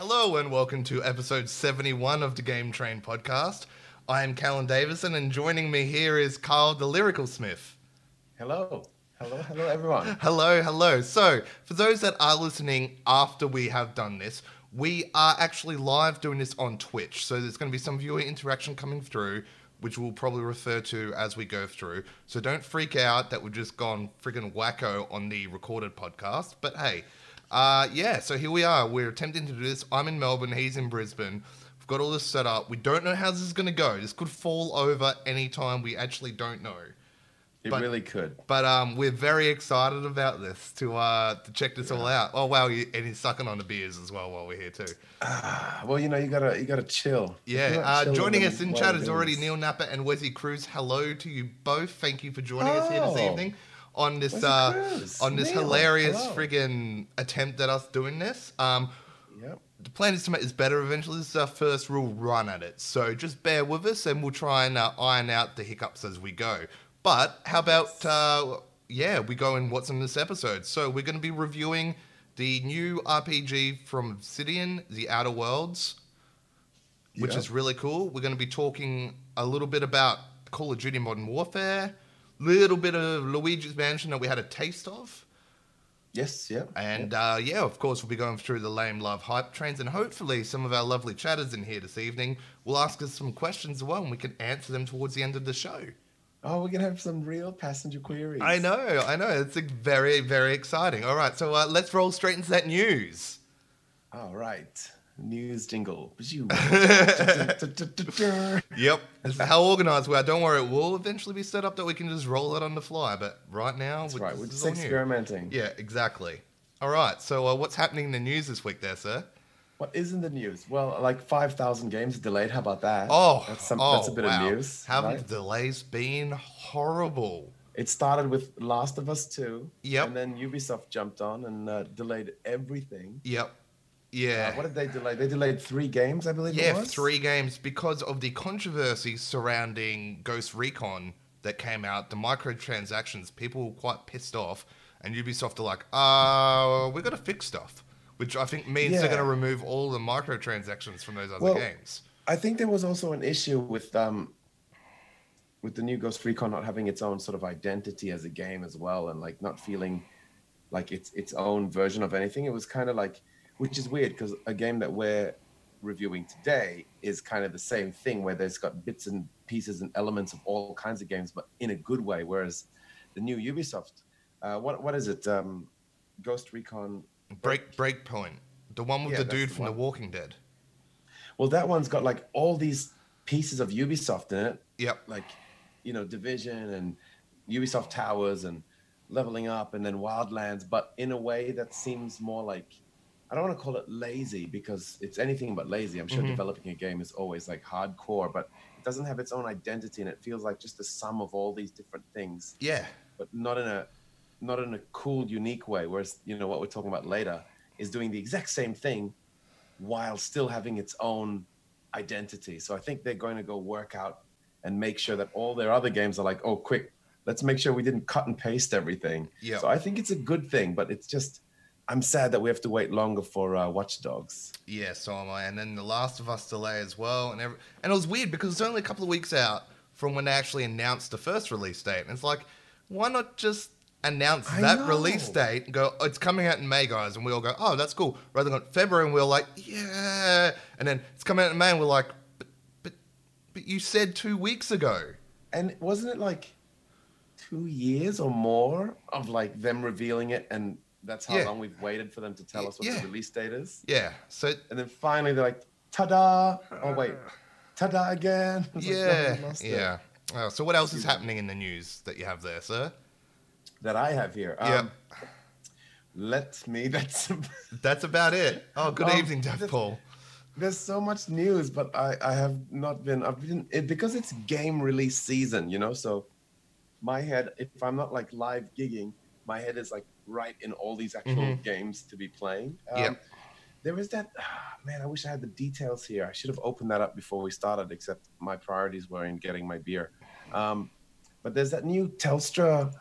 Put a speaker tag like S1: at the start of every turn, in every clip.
S1: Hello and welcome to episode 71 of the Game Train podcast. I am Callan Davison and joining me here is Carl the Lyrical Smith.
S2: Hello. Hello, hello, everyone.
S1: Hello, hello. So, for those that are listening after we have done this, we are actually live doing this on Twitch. So, there's going to be some viewer interaction coming through, which we'll probably refer to as we go through. So, don't freak out that we've just gone friggin' wacko on the recorded podcast. But hey, uh, yeah, so here we are. We're attempting to do this. I'm in Melbourne, he's in Brisbane. We've got all this set up. We don't know how this is going to go. This could fall over anytime. We actually don't know.
S2: It
S1: But-
S2: really could.
S1: But um, we're very excited about this to uh to check this all out. Oh wow, you, and he's sucking on the beers as well while we're here too.
S2: Well, you know, you gotta you gotta chill.
S1: Yeah, uh,
S2: chilling,
S1: joining us in chat is already? Neil Napper and Wesley Cruz. Hello to you both. Thank you for joining us here this
S2: Oh.
S1: evening on this uh on this hilarious
S2: hello.
S1: friggin' attempt at us doing this. Um,
S2: Yep.
S1: the plan is to make this better eventually. This is our first real run at it. So just bear with us and we'll try and uh, iron out the hiccups as we go. But how about, uh, yeah, we go in what's in this episode. So we're going to be reviewing the new RPG from Obsidian, The Outer Worlds, which
S2: Yep.
S1: is really cool. We're going to be talking a little bit about Call of Duty Modern Warfare, little bit of Luigi's Mansion that we had a taste of.
S2: Yes. yeah.
S1: And uh, yeah, of course, we'll be going through the lame love hype trains, and hopefully, some of our lovely chatters in here this evening will ask us some questions as well, and we can answer them towards the end of the show.
S2: Oh, we're gonna have some real passenger queries.
S1: I know, I know, it's like, very, very exciting. All right, so uh, let's roll straight into that news.
S2: All right. News jingle.
S1: Yep, how organized we are. Don't worry, it will eventually be set up that we can just roll it on the fly, but right now,
S2: That's
S1: we-
S2: right. We're just
S1: all new.
S2: experimenting.
S1: Yeah, exactly. All right, so uh, what's happening in the news this week, there, sir?
S2: What is in the news? Well, like five thousand games delayed. How about that?
S1: Oh,
S2: that's some.
S1: oh,
S2: that's a bit
S1: wow.
S2: of news.
S1: Haven't
S2: right?
S1: the delays been horrible?
S2: It started with Last of Us Two.
S1: Yep.
S2: And then Ubisoft jumped on and uh, delayed everything.
S1: Yep. Yeah.
S2: Uh, what did they delay? They delayed three games, I believe.
S1: yeah,
S2: it was?
S1: three games because of the controversy surrounding Ghost Recon that came out. The microtransactions, people were quite pissed off, and Ubisoft are like, "Uh, we got to fix stuff," which I think means they're going to remove all the microtransactions from those other
S2: Well,
S1: games.
S2: I think there was also an issue with um with the new Ghost Recon not having its own sort of identity as a game as well, and like not feeling like it's its own version of anything. It was kind of like, which is weird because a game that we're reviewing today is kind of the same thing, where there's got bits and pieces and elements of all kinds of games, but in a good way. Whereas the new Ubisoft, uh, what what is it? Um, Ghost Recon.
S1: Break Breakpoint, the one with
S2: Yeah,
S1: the dude
S2: the
S1: from The. Walking Dead.
S2: Well, that one's got like all these pieces of Ubisoft in it,
S1: Yep.
S2: like you know division and ubisoft towers and leveling up and then wildlands but in a way that seems more like i don't want to call it lazy because it's anything but lazy i'm sure
S1: Mhm.
S2: developing a game is always like hardcore but it doesn't have its own identity and it feels like just the sum of all these different things
S1: Yeah.
S2: but not in a not in a cool unique way whereas you know what we're talking about later is doing the exact same thing while still having its own identity so i think they're going to go work out and make sure that all their other games are like oh quick let's make sure we didn't cut and paste everything
S1: Yeah.
S2: so i think it's a good thing but it's just i'm sad that we have to wait longer for uh, watch dogs
S1: Yeah, so am I. And then The Last of Us delay as well. And every, and it was weird because it's only a couple of weeks out from when they actually announced the first release date. And it's like, why not just announce
S2: I
S1: that
S2: know.
S1: release date and go, oh, it's coming out in May, guys. And we all go, oh, that's cool. Rather than February and we're like, yeah. And then it's coming out in May and we're like, but, but, but you said two weeks ago.
S2: and wasn't it like two years or more of like them revealing it and that's how
S1: Yeah.
S2: long we've waited for them to tell us what
S1: Yeah.
S2: the release date is
S1: Yeah. So,
S2: and then finally they're like ta-da oh wait ta-da again It's like, no,
S1: yeah.
S2: we lost it.
S1: Yeah. Oh, so what else is happening in the news that you have there, sir?
S2: that i have here
S1: Yeah.
S2: um, let me that's
S1: That's about it. Oh, good
S2: Um,
S1: evening,
S2: this-
S1: Paul.
S2: there's so much news but i i have not been i've been it, because it's game release season you know so my head if i'm not like live gigging my head is like right in all these actual
S1: Mhm.
S2: games to be playing um,
S1: Yep.
S2: there is that ah, man i wish i had the details here i should have opened that up before we started except my priorities were in getting my beer um, but there's that new telstra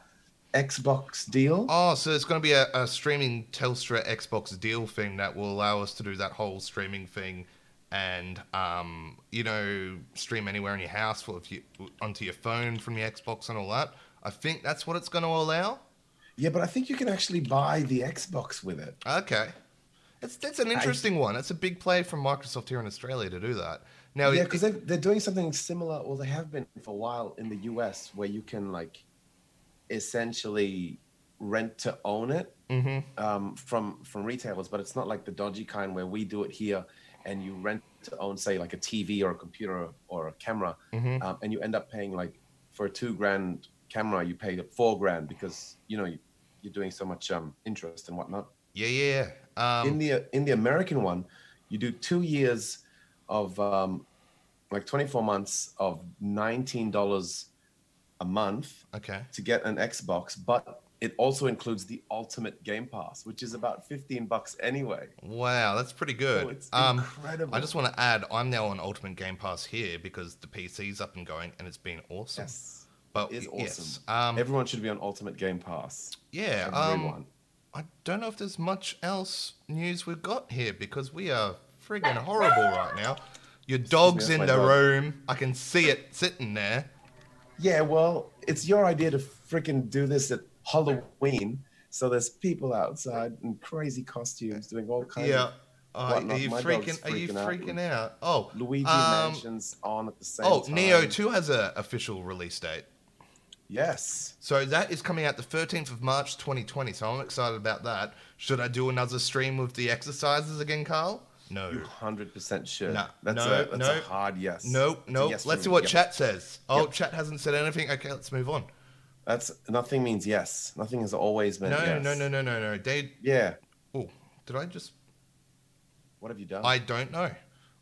S2: Xbox deal.
S1: Oh, so it's going to be a, a streaming Telstra Xbox deal thing that will allow us to do that whole streaming thing, and um, you know, stream anywhere in your house or if you onto your phone from your Xbox and all that. I think that's what it's going to allow.
S2: Yeah, but I think you can actually buy the Xbox with it.
S1: Okay, it's that's an interesting one. It's a big play from Microsoft here in Australia to do that. Now,
S2: yeah, because they're doing something similar, or they have been for a while in the US, where you can like essentially rent to own it
S1: Mhm.
S2: um, from from retailers, but it's not like the dodgy kind where we do it here, and you rent to own, say, like a TV or a computer or a camera,
S1: Mhm.
S2: um, and you end up paying like for a two grand camera, you pay four grand because you know you, you're doing so much um, interest and whatnot
S1: yeah, yeah. Um,
S2: in the in the American one, you do two years of um, like 24 months of $19 a month
S1: okay.
S2: to get an Xbox, but it also includes the Ultimate Game Pass, which is about 15 bucks anyway.
S1: Wow, that's pretty good.
S2: So it's
S1: um,
S2: incredible.
S1: I just want to add, I'm now on Ultimate Game Pass here because the PC's up and going, and it's been awesome.
S2: Yes,
S1: but
S2: it is
S1: yes,
S2: awesome.
S1: um,
S2: Everyone should be on Ultimate Game Pass.
S1: yeah. Um,
S2: Everyone.
S1: I don't know if there's much else news we've got here because we are friggin' horrible right now. Your dog's in the
S2: dog.
S1: room. I can see it sitting there.
S2: Yeah, well, it's your idea to freaking do this at Halloween. So there's people outside in crazy costumes doing all kinds
S1: Yeah.
S2: of
S1: Uh, are you
S2: My
S1: freaking? Are you
S2: freaking out.
S1: out? Oh,
S2: Luigi
S1: um,
S2: Mansion's on at the same
S1: Oh,
S2: time.
S1: Nioh Two has a official release date.
S2: Yes.
S1: So that is coming out the 13th of March 2020. So I'm excited about that. Should I do another stream with the exercises again, Carl? No.
S2: You 100% should.
S1: No,
S2: that's,
S1: no,
S2: a, that's
S1: no.
S2: a hard yes.
S1: Nope, nope.
S2: yes
S1: let's see what
S2: Yep.
S1: chat says. Oh,
S2: Yep.
S1: chat hasn't said anything. Okay, let's move on.
S2: That's nothing means yes. Nothing has always meant
S1: No,
S2: yes.
S1: no, no, no, no, no. Dade,
S2: Yeah.
S1: oh, did I just?
S2: What have you done?
S1: I don't know.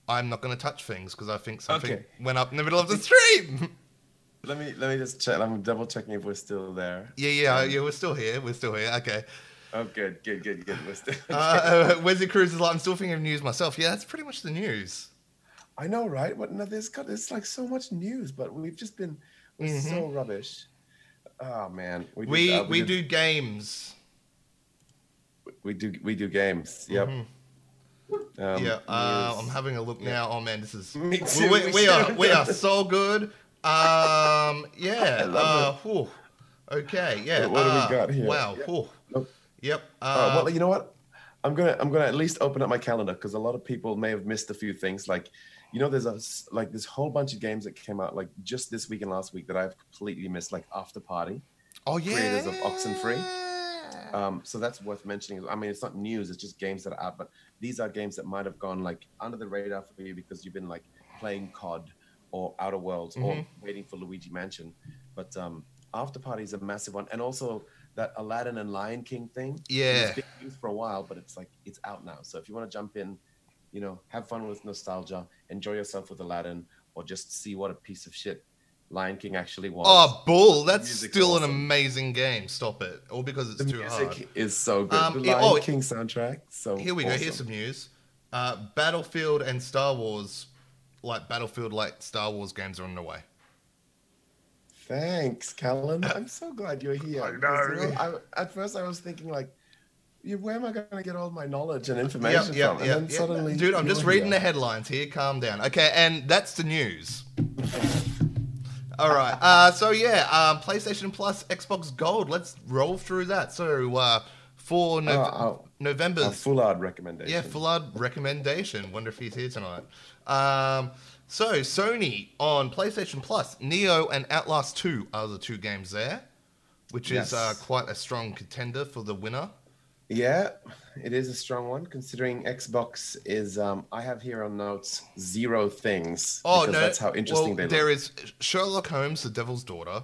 S1: I'm not going to touch things because I think something
S2: Okay.
S1: went up in the middle of the stream.
S2: Let me let me just check. I'm double checking if we're still there.
S1: yeah, yeah, yeah. We're still here. We're still here. Okay.
S2: Oh, good, good, good, good. We're still.
S1: Uh, uh, Wesley Cruz is like, I'm still thinking of news myself. Yeah, that's pretty much the news.
S2: I know, right? But no, there's got it's like so much news, but we've just been we're
S1: Mhm.
S2: so rubbish. Oh man,
S1: We
S2: did, uh,
S1: we
S2: did-
S1: do games.
S2: we do we do games. Yep.
S1: Mhm.
S2: Um,
S1: yeah, uh. I'm having a look now. Oh man, this is we,
S2: too,
S1: we,
S2: me
S1: we are we are so good. Um, yeah. Uh, whew. Okay. Yeah.
S2: What- what do we
S1: uh,
S2: got here?
S1: Wow.
S2: Yeah. Nope.
S1: Yep. Uh,
S2: Uh, well, you know what? I'm gonna I'm gonna at least open up my calendar because a lot of people may have missed a few things. Like, you know, there's a like this whole bunch of games that came out like just this week and last week that I've completely missed, like Afterparty.
S1: oh yeah.
S2: creators of Oxenfree. Um, so that's worth mentioning. I mean, it's not news; it's just games that are out. But these are games that might have gone like under the radar for you because you've been like playing COD or Outer Worlds or
S1: Mhm.
S2: waiting for Luigi Mansion. But um, Afterparty is a massive one, and also that Aladdin and Lion King thing.
S1: Yeah.
S2: big news for a while, but it's like it's out now. So if you want to jump in, you know, have fun with nostalgia, enjoy yourself with Aladdin, or just see what a piece of shit Lion King actually was.
S1: Oh, bull! That's still an amazing game. Stop it! All because it's
S2: the
S1: too
S2: music
S1: hard.
S2: is so good.
S1: Um,
S2: the Lion
S1: oh,
S2: King soundtrack. So
S1: Here we go. Here's some news. Uh, Battlefield and Star Wars, like Battlefield, like Star Wars games are on the way.
S2: Thanks, Callan. I'm so glad you're here.
S1: I
S2: because, you. I, at first, I was thinking like, yeah, where am I going to get all my knowledge and information
S1: Yep, yep,
S2: from? And
S1: yep,
S2: then
S1: yep.
S2: suddenly,
S1: Dude, I'm just
S2: you're
S1: reading the headlines here. Calm down. Okay, and that's the news. All right. Uh, so yeah, um, PlayStation Plus, Xbox Gold. Let's roll through that. So uh, for no-
S2: Uh, uh,
S1: November's
S2: A full out recommendation.
S1: Yeah, Flood recommendation. Wonder if he's here tonight. Um, so Sony on PlayStation Plus, Nioh and Outlast Two are the two games there, which
S2: Yes.
S1: is uh, quite a strong contender for the winner.
S2: Yeah, it is a strong one considering Xbox is. Um, I have here on notes zero things.
S1: Oh
S2: because
S1: no,
S2: that's how interesting
S1: well,
S2: they
S1: There
S2: look.
S1: is Sherlock Holmes: The Devil's Daughter,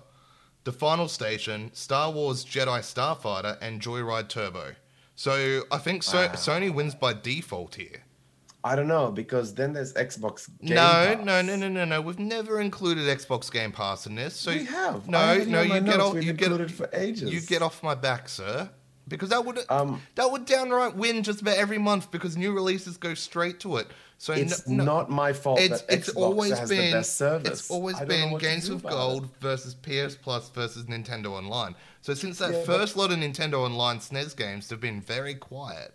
S1: The Final Station, Star Wars Jedi Starfighter, and Joyride Turbo. So I think so-
S2: Wow.
S1: Sony wins by default here.
S2: I don't know because then there's Xbox. Game
S1: no,
S2: Pass.
S1: no, no, no, no, no. We've never included Xbox Game Pass in this. So
S2: we have.
S1: No,
S2: I have it
S1: no,
S2: here on my
S1: you get off. You get
S2: for ages.
S1: You get off my back, sir, because that would
S2: Um,
S1: that would downright win just about every month because new releases go straight to it. So
S2: It's
S1: no, no,
S2: not my fault
S1: it's
S2: that
S1: it's
S2: Xbox
S1: always
S2: has
S1: been
S2: the best service.
S1: it's always
S2: I don't know
S1: been Games with Gold
S2: it.
S1: versus PS Plus versus Nintendo Online. So since that
S2: Yeah, but-
S1: first lot of Nintendo Online SNES games have been very quiet.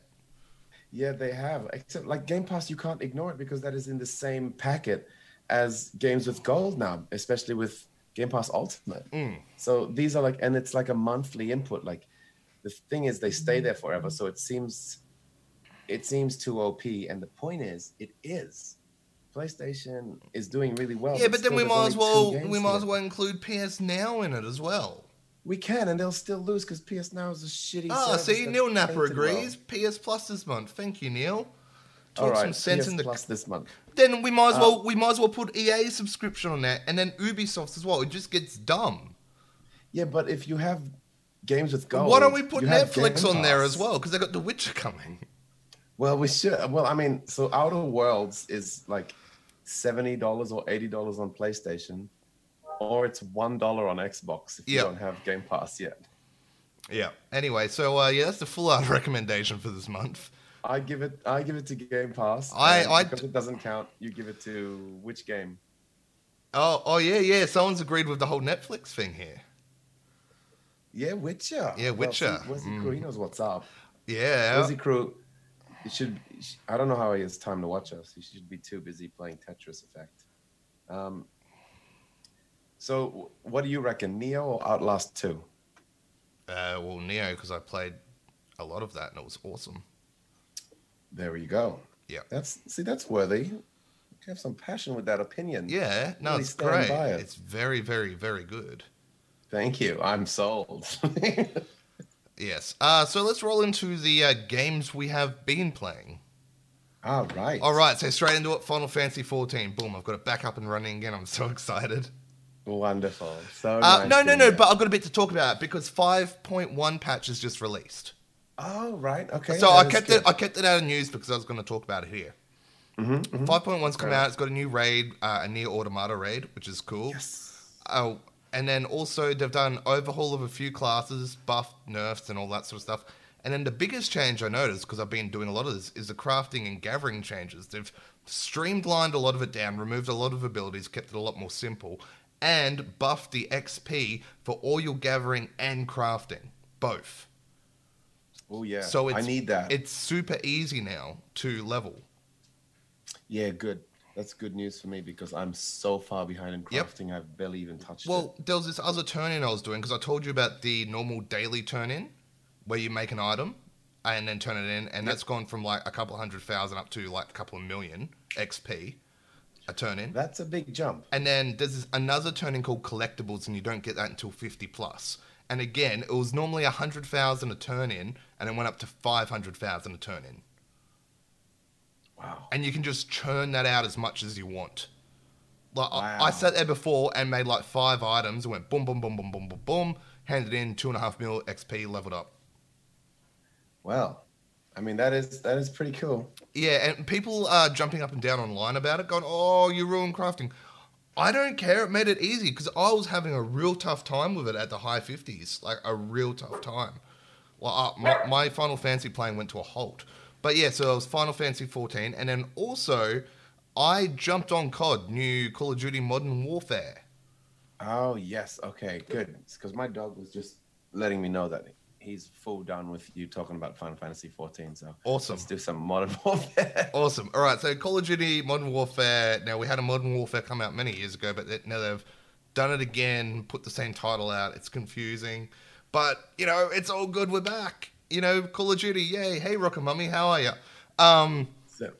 S2: Yeah, they have. Except like Game Pass, you can't ignore it because that is in the same packet as games with gold now, especially with Game Pass Ultimate.
S1: Mm.
S2: So these are like, and it's like a monthly input. Like the thing is, they stay there forever. So it seems, it seems too OP. And the point is, it is. PlayStation is doing really well.
S1: yeah, but then we might as well we might as well include PS Now in it as well.
S2: We can, and they'll still lose because PS Now is a shitty.
S1: Ah,
S2: service
S1: see, Neil Napper
S2: painted well.
S1: agrees. PS Plus this month. Thank you, Neil. Talk
S2: All right,
S1: some sense
S2: PS
S1: in the.
S2: Plus this month.
S1: Then we might as
S2: Uh,
S1: well we might as well put EA subscription on that, and then Ubisoft's as well. It just gets dumb.
S2: Yeah, but if you have games with gold,
S1: Why don't we put Netflix on there as well? Because they got The Witcher coming.
S2: Well, we should. Well, I mean, so Outer Worlds is like seventy dollars or eighty dollars on PlayStation, or it's one dollar on Xbox if you don't have Game Pass yet.
S1: Yeah. Anyway, so uh, yeah, that's the full out recommendation for this month.
S2: I give it. I give it to Game Pass.
S1: I- I-
S2: because it doesn't count. You give it to which game?
S1: Oh, oh yeah, yeah. Someone's agreed with the whole Netflix thing here.
S2: Yeah, Witcher.
S1: Yeah, Witcher.
S2: Well, see, Wizzy
S1: Mm.
S2: Crew, he knows what's up.
S1: Yeah.
S2: Wizzy Crew, it should. I don't know how he has time to watch us. He should be too busy playing Tetris Effect. Um. So, what do you reckon, Nioh or Outlast Two?
S1: Uh, well, Nioh, because I played a lot of that and it was awesome.
S2: There you go.
S1: Yeah.
S2: That's see, that's worthy. You have some passion with that opinion.
S1: Yeah, no,
S2: Really
S1: it's great.
S2: it.
S1: It's very, very, very good.
S2: Thank you. I'm sold.
S1: Yes. Uh, so let's roll into the uh, games we have been playing.
S2: All right.
S1: All right, so straight into it. Final Fantasy 14. Boom! I've got it back up and running again. I'm so excited.
S2: Wonderful. So
S1: Uh,
S2: nice
S1: no, no, no. But I've got a bit to talk about because 5.1 patch is just released.
S2: Oh, right. Okay.
S1: so I kept
S2: good.
S1: it. I kept it out of news because I was going to talk about it here.
S2: Mhm, mhm.
S1: 5.1's come
S2: Right.
S1: out. It's got a new raid, uh, a NieR Automata raid, which is cool.
S2: Yes.
S1: Oh, and then also they've done overhaul of a few classes, buffed, nerfs, and all that sort of stuff. And then the biggest change I noticed, because I've been doing a lot of this, is the crafting and gathering changes. They've streamlined a lot of it down, removed a lot of abilities, kept it a lot more simple, and buffed the XP for all your gathering and crafting, both.
S2: Oh yeah.
S1: So
S2: I need that.
S1: It's super easy now to level.
S2: yeah, good. That's good news for me because I'm so far behind in
S1: Yep.
S2: crafting. I've barely even touched it.
S1: Well, there was this other turn in I was doing because I told you about the normal daily turn in where you make an item and then turn it in, and that's gone from like a couple hundred thousand up to like a couple of million XP a turn in.
S2: That's a big jump.
S1: And then there's this, another turn in called collectibles, and you don't get that until 50 plus. And again, it was normally 100,000 a turn in, and it went up to 500,000 a turn in.
S2: Wow.
S1: and you can just churn that out as much as you want. Like I, I sat there before and made like five items and went boom, boom, boom, boom, boom, boom, boom, handed in two and a half mil XP, leveled up.
S2: Well, I mean that is that is pretty cool.
S1: Yeah, and people are jumping up and down online about it, going, "Oh, you ruined crafting." I don't care. It made it easy because I was having a real tough time with it at the high fifties, like a real tough time. Well, uh, my, my Final Fantasy playing went to a halt. But yeah, so it was Final Fantasy 14, and then also I jumped on COD, new Call of Duty Modern Warfare.
S2: Oh yes, okay, good. Because my dog was just letting me know that he's full down with you talking about Final Fantasy 14. So
S1: Awesome.
S2: let's do some Modern Warfare.
S1: Awesome. All right, so Call of Duty Modern Warfare. Now we had a Modern Warfare come out many years ago, but they- now they've done it again, put the same title out. It's confusing, but you know it's all good. We're back. You know, Call of Duty. Yay! Hey, Rocket Mummy, how are you? Um,
S2: so,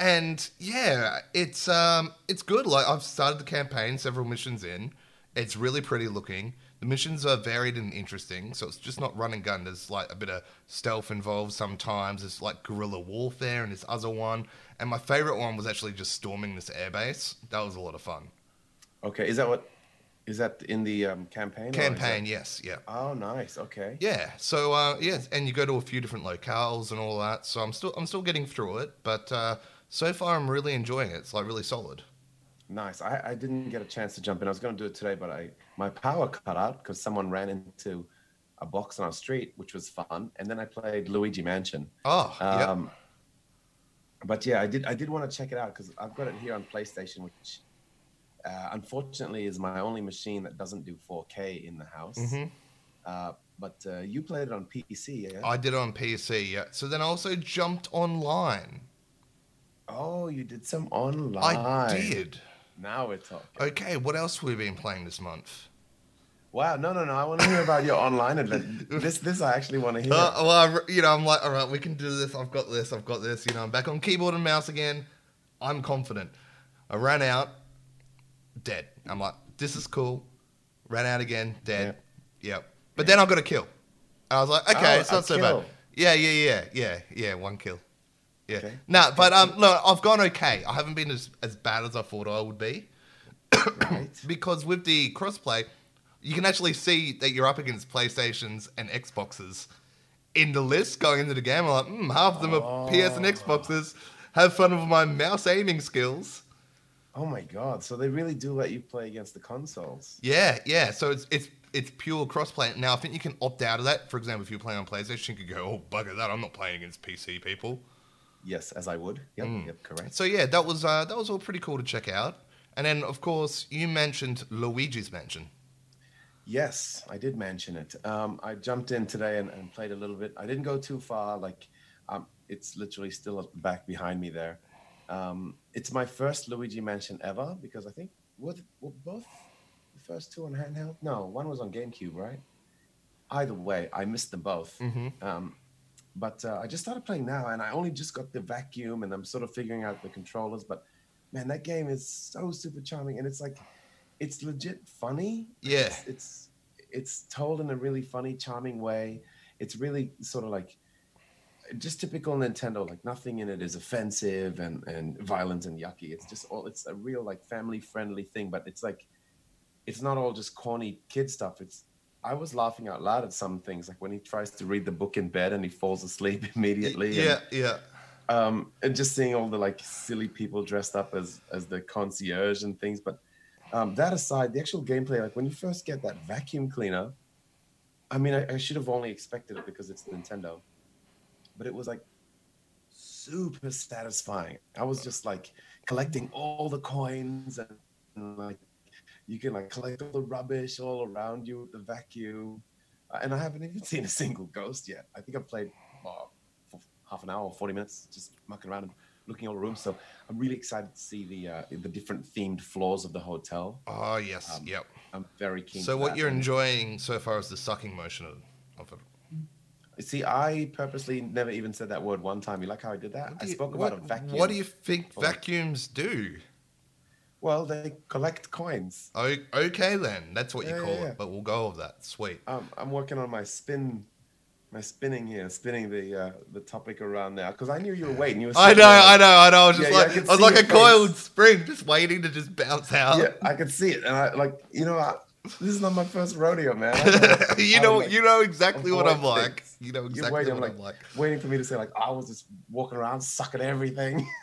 S1: and yeah, it's um, it's good. Like I've started the campaign, several missions in. It's really pretty looking. The missions are varied and interesting, so it's just not run and gun. There's like a bit of stealth involved sometimes. There's like guerrilla warfare and this other one. And my favorite one was actually just storming this airbase. That was a lot of fun.
S2: okay, is that what? Is that in the um, campaign? is that-
S1: Campaign, yes, yeah.
S2: Oh, nice. Okay.
S1: Yeah. So uh, yeah, and you go to a few different locales and all that. So I'm still I'm still getting through it, but uh, so far I'm really enjoying it. It's like really solid.
S2: Nice. I, I didn't get a chance to jump in. I was going to do it today, but I my power cut out because someone ran into a box on our street, which was fun. And then I played Luigi Mansion.
S1: Oh, yeah.
S2: Um, But yeah, I did. I did want to check it out because I've got it here on PlayStation, which uh, unfortunately is my only machine that doesn't do 4K in the house.
S1: Mhm.
S2: Uh, but uh, you played it on PC, yeah?
S1: I did it on PC. Yeah. So then I also jumped online.
S2: oh, you did some online.
S1: I did.
S2: Now we're talking.
S1: Okay, what else have we been playing this month?
S2: Wow, no, no, no. I want to hear about your online event. This, this I actually want to hear.
S1: Uh, well, I, you know, I'm like, all right, we can do this. I've got this. I've got this. You know, I'm back on keyboard and mouse again. I'm confident. I ran out, dead. I'm like, this is cool. Ran out again, dead. Yep. But then I got a kill. I was like, okay,
S2: Oh,
S1: it's not so
S2: kill.
S1: bad. Yeah, yeah, yeah, yeah, yeah. One kill. Yeah.
S2: Okay.
S1: No, but um, no, I've gone okay. I haven't been as, as bad as I thought I would be.
S2: right?
S1: because with the crossplay, you can actually see that you're up against PlayStations and Xboxes in the list going into the game. I'm like, hmm, half of them are PS and Xboxes. Have fun with my mouse aiming skills.
S2: Oh my god! So they really do let you play against the consoles.
S1: Yeah, yeah. So it's it's it's pure crossplay. Now I think you can opt out of that. For example, if you're playing on PlayStation, you could go, oh bugger that, I'm not playing against PC people.
S2: Yes, as I would. Yep,
S1: Mm.
S2: yep, correct.
S1: So yeah, that was uh, that was all pretty cool to check out. And then of course you mentioned Luigi's Mansion.
S2: Yes, I did mention it. Um, I jumped in today and, and played a little bit. I didn't go too far. Like, um, it's literally still back behind me there. Um, it's my first Luigi Mansion ever because I think were, th- were both the first two on handheld. No, one was on GameCube, right? Either way, I missed them both.
S1: Mm-hmm.
S2: Um, but uh, I just started playing now, and I only just got the vacuum, and I'm sort of figuring out the controllers. But man, that game is so super charming, and it's like, it's legit funny.
S1: Yeah.
S2: It's, it's it's told in a really funny, charming way. It's really sort of like just typical Nintendo. Like nothing in it is offensive and and violent and yucky. It's just all. It's a real like family friendly thing, but it's like it's not all just corny kid stuff. It's I was laughing out loud at some things, like when he tries to read the book in bed and he falls asleep immediately.
S1: Yeah,
S2: and,
S1: yeah.
S2: um, and just seeing all the like silly people dressed up as as the concierge and things. But um, that aside, the actual gameplay, like when you first get that vacuum cleaner, I mean, I, I should have only expected it because it's Nintendo, but it was like super satisfying. I was just like collecting all the coins and, and, like you can like collect all the rubbish all around you with the vacuum. Uh, and I haven't even seen a single ghost yet. I think I've played uh, for half an hour or 40 minutes just mucking around and looking all the rooms. So I'm really excited to see the uh, the different themed floors of the hotel.
S1: Oh yes,
S2: Um,
S1: yep.
S2: I'm very keen.
S1: So what
S2: that.
S1: you're enjoying so far is the sucking motion of, of it.
S2: See, I purposely never even said that word one time. You like how I did that? I
S1: you-
S2: spoke
S1: what,
S2: about a vacuum.
S1: What do you think vacuums do?
S2: Well, they collect coins.
S1: Oh, okay then. That's what you call
S2: yeah, yeah.
S1: it. But we'll go over that. Sweet.
S2: Um, I'm working on my spin, my spinning here, spinning the uh, the topic around there because I knew you were waiting. You were
S1: I know,
S2: there
S1: I know, I know. I was just
S2: Yeah, yeah, I
S1: like, I was like a
S2: face.
S1: coiled spring, just waiting to just bounce out.
S2: Yeah, I could see it, and I like, you know, I, this is not my first rodeo, man.
S1: You know,
S2: like,
S1: you know exactly what I'm like.
S2: things.
S1: You know exactly
S2: waiting,
S1: what
S2: I'm
S1: I'm like.
S2: waiting for me to say like I was just walking around sucking everything.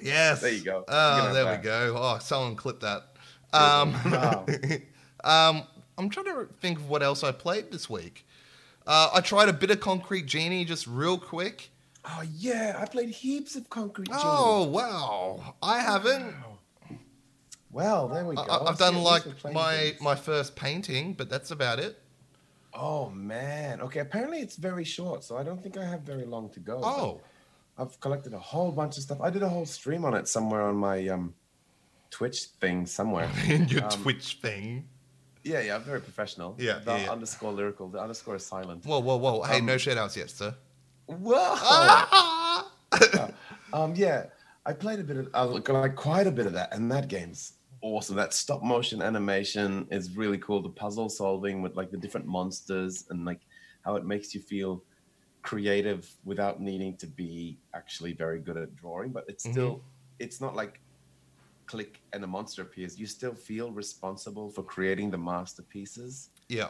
S1: Yes.
S2: There you go. You
S1: Oh, there we go. Oh, someone clip that. Um.
S2: Wow.
S1: um, I'm trying to think of what else I played this week. Uh, I tried a bit of Concrete Genie just real quick.
S2: oh yeah, I played heaps of concrete. Genie.
S1: Oh wow, I haven't.
S2: Wow. Well, there we go.
S1: I, I've done like my
S2: things.
S1: my first painting, but that's about it.
S2: Oh man. Okay. Apparently it's very short, so I don't think I have very long to go.
S1: Oh,
S2: I've collected a whole bunch of stuff. I did a whole stream on it somewhere on my um, Twitch thing somewhere.
S1: in your
S2: Um,
S1: Twitch thing.
S2: yeah, yeah. I'm very professional.
S1: Yeah,
S2: The
S1: yeah, yeah.
S2: underscore lyrical. The underscore is silent.
S1: Whoa, whoa, whoa! Hey,
S2: um,
S1: no shout outs yet, sir.
S2: Whoa.
S1: Ah!
S2: um. Yeah. I played a bit of, uh, like quite a bit of that, and that game's awesome. That stop motion animation is really cool. The puzzle solving with like the different monsters and like how it makes you feel creative without needing to be actually very good at drawing. But it's still, it's not like click and a monster appears. You still feel responsible for creating the masterpieces.
S1: yeah.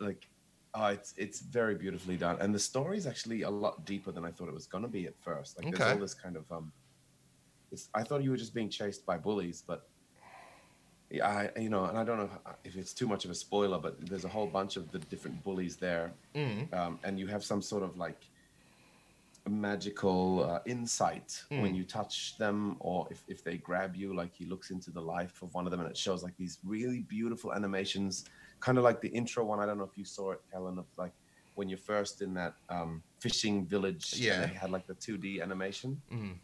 S2: Like, oh, it's it's very beautifully done, and the story is actually a lot deeper than I thought it was gonna be at first. Like, there's all this kind of um. It's, I thought you were just being chased by bullies, but I, you know, and I don't know if it's too much of a spoiler, but there's a whole bunch of the different bullies there,
S1: Mm.
S2: um, and you have some sort of like magical uh, insight when
S1: Mm.
S2: you touch them, or if, if they grab you. Like he looks into the life of one of them, and it shows like these really beautiful animations, kind of like the intro one. I don't know if you saw it, Helen, of like when you're first in that um, fishing village. and
S1: Yeah.
S2: they had like the 2D animation
S1: Mm.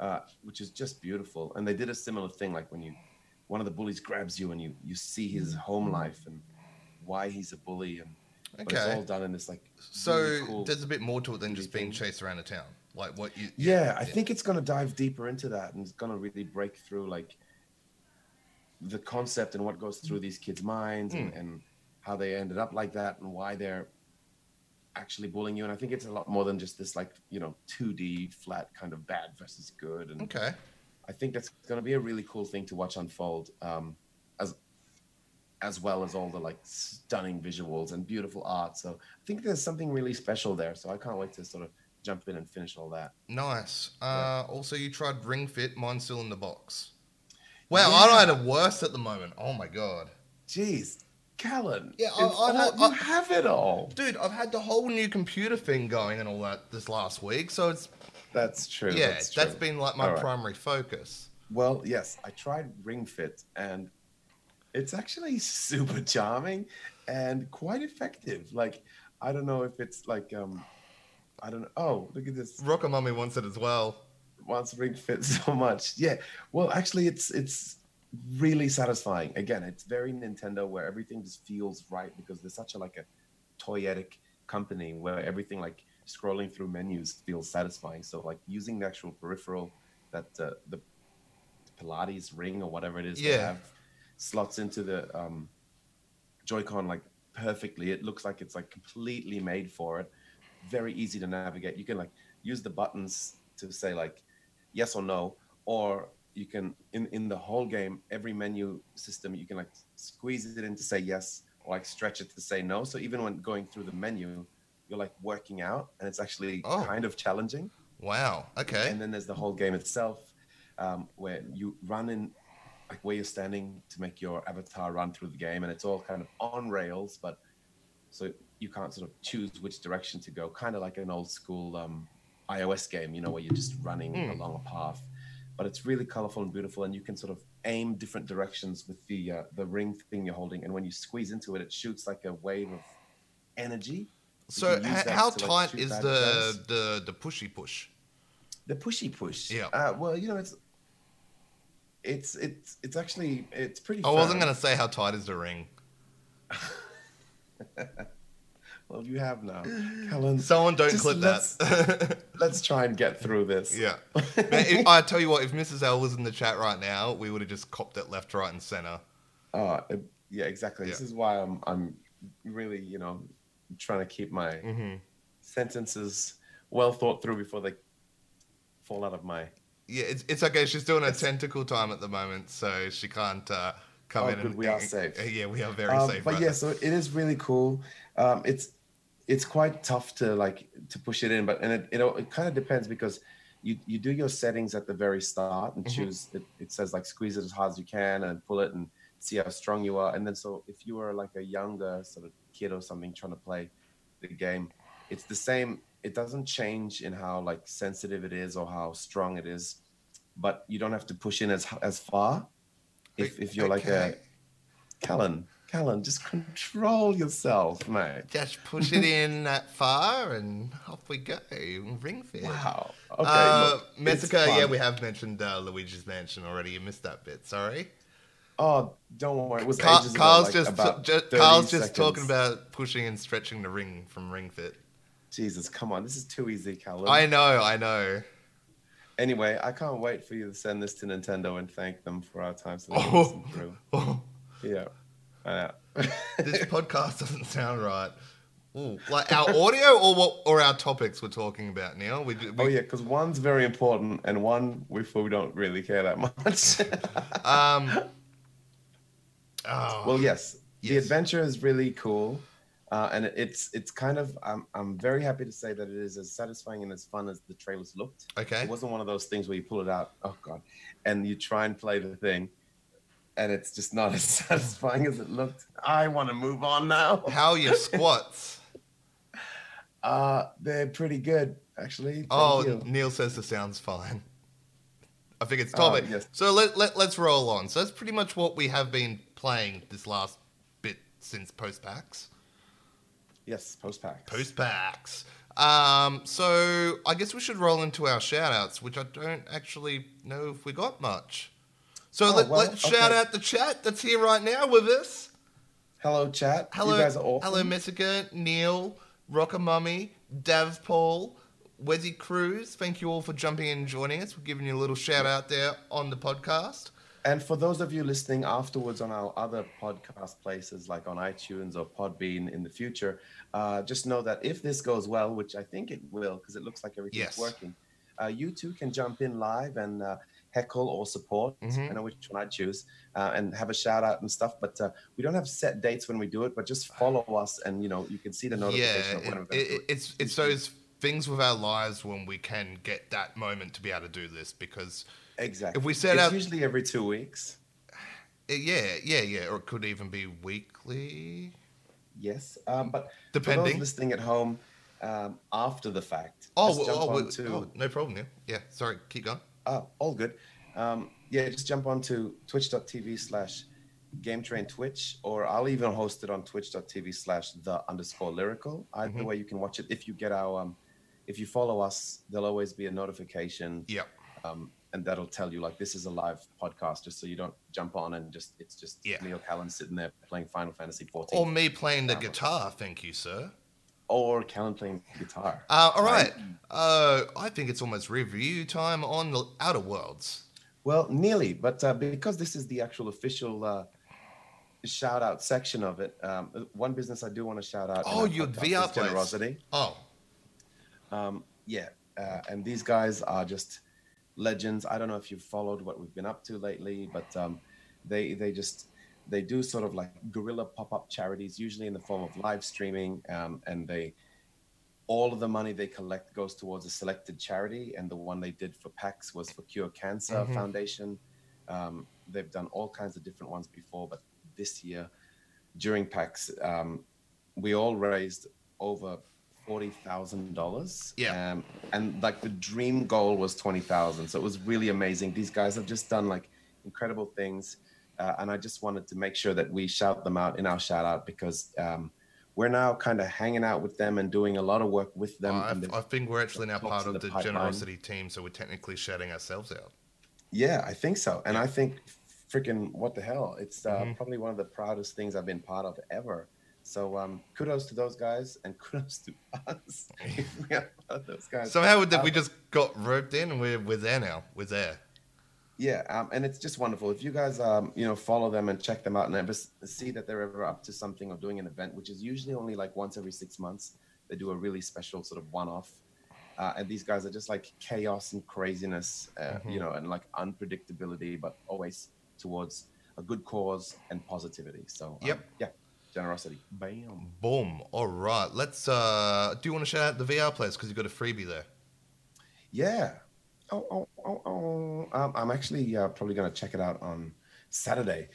S2: uh, which is just beautiful. And they did a similar thing, like when you, one of the bullies grabs you and you you see his home life and why he's a bully, and but it's all done in this like
S1: So
S2: really cool-
S1: there's a bit more to it than just being chased around a town. Like what you.
S2: yeah, I think it's gonna dive deeper into that and it's gonna really break through like the concept and what goes through these kids' minds and, hmm. and how they ended up like that and why they're actually bullying you. And I think it's a lot more than just this like you know 2D flat kind of bad versus good and
S1: Okay.
S2: I think that's going to be a really cool thing to watch unfold, um, as as well as all the like stunning visuals and beautiful art. So I think there's something really special there. So I can't wait to sort of jump in and finish all that.
S1: Nice. Uh, Also, you tried Ring Fit. Mine's still in the box. Wow, I don't have it worse at the moment. Oh my god.
S2: Jeez, Callan.
S1: Yeah, I- I've had-
S2: you
S1: I-
S2: have it all.
S1: Dude, I've had the whole new computer thing going and all that this last week, so it's
S2: That's true.
S1: yeah,
S2: that's,
S1: that's
S2: true.
S1: been like my
S2: right.
S1: primary focus.
S2: Well, yes, I tried Ring Fit and it's actually super charming and quite effective. Like, I don't know if it's like, um, I don't know. Oh, look at this.
S1: Rockamummy wants it as well.
S2: wants Ring Fit so much. Yeah. Well, actually, it's it's really satisfying. Again, it's very Nintendo, where everything just feels right because they're such a like a toyetic company where everything like scrolling through menus feels satisfying. So like using the actual peripheral that uh, the Pilates ring or whatever it is they
S1: Yeah.
S2: have slots into the um, Joy-Con like perfectly. It looks like it's like completely made for it. Very easy to navigate. You can like use the buttons to say like yes or no, or you can in in the whole game every menu system you can like squeeze it in to say yes or like stretch it to say no. So even when going through the menu, you're like working out, and it's actually
S1: Oh.
S2: kind of challenging.
S1: Wow. Okay.
S2: And then there's the whole game itself, um, where you run in, like where you're standing to make your avatar run through the game, and it's all kind of on rails, but so you can't sort of choose which direction to go, kind of like an old school um, iOS game, you know, where you're just running
S1: Mm.
S2: along a path. But it's really colorful and beautiful, and you can sort of aim different directions with the uh, the ring thing you're holding, and when you squeeze into it, it shoots like a wave of energy.
S1: So h- how
S2: to, like,
S1: tight is the, the the pushy push?
S2: The pushy push.
S1: Yeah.
S2: Uh, well, you know, it's it's it's it's actually it's pretty.
S1: I wasn't gonna say how tight is the ring.
S2: Well, you have now, Helen.
S1: Someone don't clip
S2: let's-
S1: that.
S2: Let's try and get through this.
S1: yeah. Man, if- I tell you what, if Mrs. L was in the chat right now, we would have just copped it left, right, and center.
S2: Uh, yeah, exactly. This is why I'm I'm really you know trying to keep my
S1: hmm
S2: sentences well thought through before they fall out of my.
S1: Yeah, it's, it's okay. She's doing a tentacle time at the moment, so she can't uh, come
S2: Oh,
S1: in
S2: good,
S1: and.
S2: we are
S1: and-
S2: safe.
S1: uh, Yeah, we are very
S2: Um,
S1: safe.
S2: but
S1: right
S2: yeah,
S1: now.
S2: so it is really cool. Um, it's it's quite tough to like to push it in, but and it it, it kind of depends because you you do your settings at the very start and
S1: Mhm.
S2: choose. It, it says like squeeze it as hard as you can and pull it and see how strong you are. And then so if you were like a younger sort of kid or something trying to play the game, it's the same. It doesn't change in how like sensitive it is or how strong it is, but you don't have to push in as as far. If if you're like a
S1: Okay.
S2: Callan, Callan, just control yourself, mate.
S1: Just push it in that far, and off we go. Ring fit.
S2: Wow. Okay.
S1: uh, Mexico, yeah, we have mentioned uh, Luigi's Mansion already. You missed that bit. Sorry.
S2: Oh, don't worry. It was ages ago,
S1: Carl's
S2: like,
S1: just,
S2: about
S1: ju-
S2: 30
S1: Carl's just
S2: seconds.
S1: talking about pushing and stretching the ring from Ring Fit.
S2: Jesus, come on. This is too easy, Callan.
S1: I know, I know.
S2: Anyway, I can't wait for you to send this to Nintendo and thank them for our time so
S1: Oh.
S2: through. Yeah.
S1: This podcast doesn't sound right. Ooh, like our audio or what, or our topics we're talking about now. We, we
S2: oh yeah, because one's very important and one we we don't really care that much.
S1: um. Oh,
S2: well, yes, the adventure is really cool, uh, and it's it's kind of I'm I'm very happy to say that it is as satisfying and as fun as the trailers looked.
S1: okay.
S2: It wasn't one of those things where you pull it out, oh god, and you try and play the thing, and it's just not as satisfying as it looked. I want to move on now.
S1: How are your squats?
S2: Uh, they're pretty good, actually. Thank
S1: oh,
S2: you.
S1: Neil says the sound's fine. I think it's
S2: Oh,
S1: topic.
S2: yes.
S1: So let, let, let's roll on. So that's pretty much what we have been playing this last bit since post PAX.
S2: yes, post pack.
S1: Post PAX. Um, so I guess we should roll into our shout outs, which I don't actually know if we got much. So
S2: Oh,
S1: let,
S2: well,
S1: let's shout out the chat that's here right now with us.
S2: Hello, chat.
S1: Hello,
S2: you guys are awesome.
S1: hello, Messica, Neil, Rocker Mummy, Dav Paul, Wezzy Cruz. Thank you all for jumping in and joining us. We're giving you a little shout out there on the podcast.
S2: And for those of you listening afterwards on our other podcast places like on iTunes or Podbean in the future, uh, just know that if this goes well, which I think it will, because it looks like everything's
S1: Yes.
S2: working, uh, you too can jump in live and uh, heckle or support.
S1: Mhm.
S2: I know which one I choose, uh, and have a shout out and stuff. But uh, we don't have set dates when we do it, but just follow us, and you know you can see the notification of
S1: yeah,
S2: we're
S1: it,
S2: going to do
S1: it,
S2: it.
S1: it's it's those things with our lives when we can get that moment to be able to do this because
S2: Exactly.
S1: if we set
S2: it's
S1: out-
S2: usually every two weeks.
S1: uh, yeah, yeah, yeah, or it could even be weekly.
S2: Yes, um, but for
S1: Depending.
S2: those listening at home um, after the fact,
S1: Oh, well, oh,
S2: on
S1: well,
S2: to-
S1: oh, no problem. Yeah, yeah. Sorry, keep going.
S2: Oh, all good. Um, yeah, just jump on to twitch.tv slash game train twitch, or I'll even host it on twitch.tv slash the underscore lyrical. Either
S1: Mhm.
S2: way, you can watch it. If you get our, um, if you follow us, there'll always be a notification,
S1: Yeah,
S2: um, and that'll tell you like this is a live podcast, just so you don't jump on and just it's just
S1: Yeah.
S2: Neil Callan sitting there playing Final Fantasy 14
S1: or me playing the
S2: Um,
S1: guitar. Thank you, sir.
S2: or Callan playing guitar.
S1: Uh, all right. Uh, I think it's almost review time on the Outer Worlds.
S2: Well, nearly, but uh, because this is the actual official uh, shout out section of it, um, one business I do want to shout out.
S1: Oh,
S2: our
S1: your VR
S2: generosity.
S1: Oh,
S2: Um, yeah, uh, and these guys are just legends. I don't know if you've followed what we've been up to lately, but um, they they just they do sort of like guerrilla pop up charities, usually in the form of live streaming, um, and they all of the money they collect goes towards a selected charity, and the one they did for PAX was for Cure Cancer
S1: Mhm.
S2: Foundation. Um, they've done all kinds of different ones before, but this year during PAX, um, we all raised over forty thousand dollars.
S1: Yeah.
S2: Um, and like the dream goal was twenty thousand, so it was really amazing. These guys have just done like incredible things, uh, and I just wanted to make sure that we shout them out in our shout out because um, we're now kind of hanging out with them and doing a lot of work with them.
S1: I,
S2: and
S1: I think we're actually now part of
S2: the pipeline.
S1: generosity team, so we're technically shouting ourselves out.
S2: Yeah, I think so. And I think freaking what the hell? It's uh,
S1: Mhm.
S2: probably one of the proudest things I've been part of ever. So um, kudos to those guys and kudos to us. if we are part of those guys.
S1: Somehow that we
S2: Um,
S1: just got roped in, and we're we're there now. We're there.
S2: yeah, um, and it's just wonderful. If you guys um, you know follow them and check them out and ever see that they're ever up to something or doing an event, which is usually only like once every six months, they do a really special sort of one-off. Uh, and these guys are just like chaos and craziness, uh,
S1: Mhm.
S2: you know, and like unpredictability, but always towards a good cause and positivity. So, um,
S1: Yep.
S2: yeah, generosity. Bam.
S1: Boom. All right. Let's. uh Do you want to shout out the VR place because you've got a freebie there?
S2: Yeah. Oh, oh, oh, oh. Um, I'm actually uh, probably going to check it out on Saturday.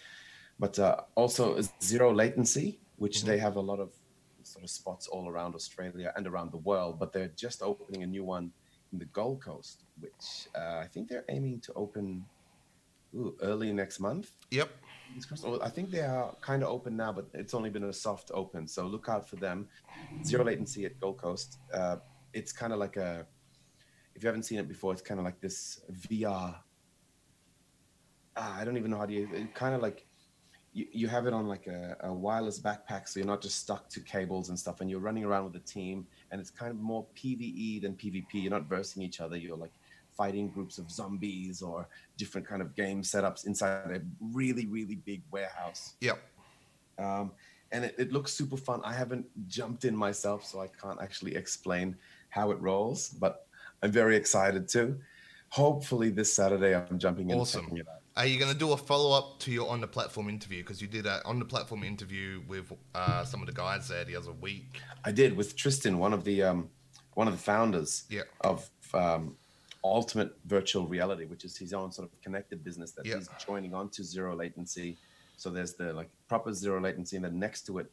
S2: But uh, also zero latency, which they have a lot of sort of spots all around Australia and around the world. But they're just opening a new one in the Gold Coast, which uh, I think they're aiming to open ooh, early next month.
S1: Yep.
S2: I think they are kind of open now, but it's only been a soft open. So look out for them. Zero latency at Gold Coast. Uh, it's kind of like a, if you haven't seen it before, it's kind of like this VR. Ah, I don't even know how to it. Kind of like you, you have it on like a, a wireless backpack, so you're not just stuck to cables and stuff, and you're running around with a team, and it's kind of more PVE than PvP. You're not versing each other. You're like fighting groups of zombies or different kind of game setups inside a really, really big warehouse.
S1: Yep.
S2: Um, and it, it looks super fun. I haven't jumped in myself, so I can't actually explain how it rolls, but I'm very excited too. Hopefully, this Saturday I'm jumping in.
S1: Awesome. Are you going to do a follow up to your on the platform interview? Because you did a on the platform interview with uh, some of the guys there the other week.
S2: I did with Tristan, one of the um, one of the founders
S1: Yeah.
S2: of um, ultimate virtual reality, which is his own sort of connected business that
S1: Yeah.
S2: he's joining onto zero latency. So there's the like proper zero latency, and then next to it,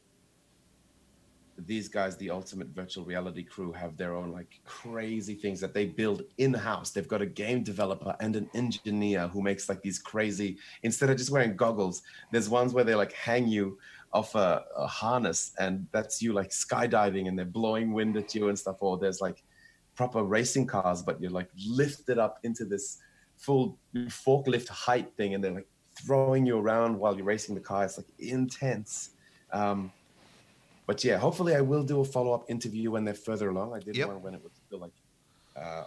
S2: these guys, the ultimate virtual reality crew, have their own like crazy things that they build in house. They've got a game developer and an engineer who makes like these crazy. Instead of just wearing goggles, there's ones where they like hang you off a, a harness, and that's you like skydiving, and they're blowing wind at you and stuff. Or there's like proper racing cars, but you're like lifted up into this full forklift height thing, and they're like throwing you around while you're racing the car. It's like intense. Um, but yeah, hopefully I will do a follow up interview when they're further along. I did
S1: Yep.
S2: one when it was still like, uh,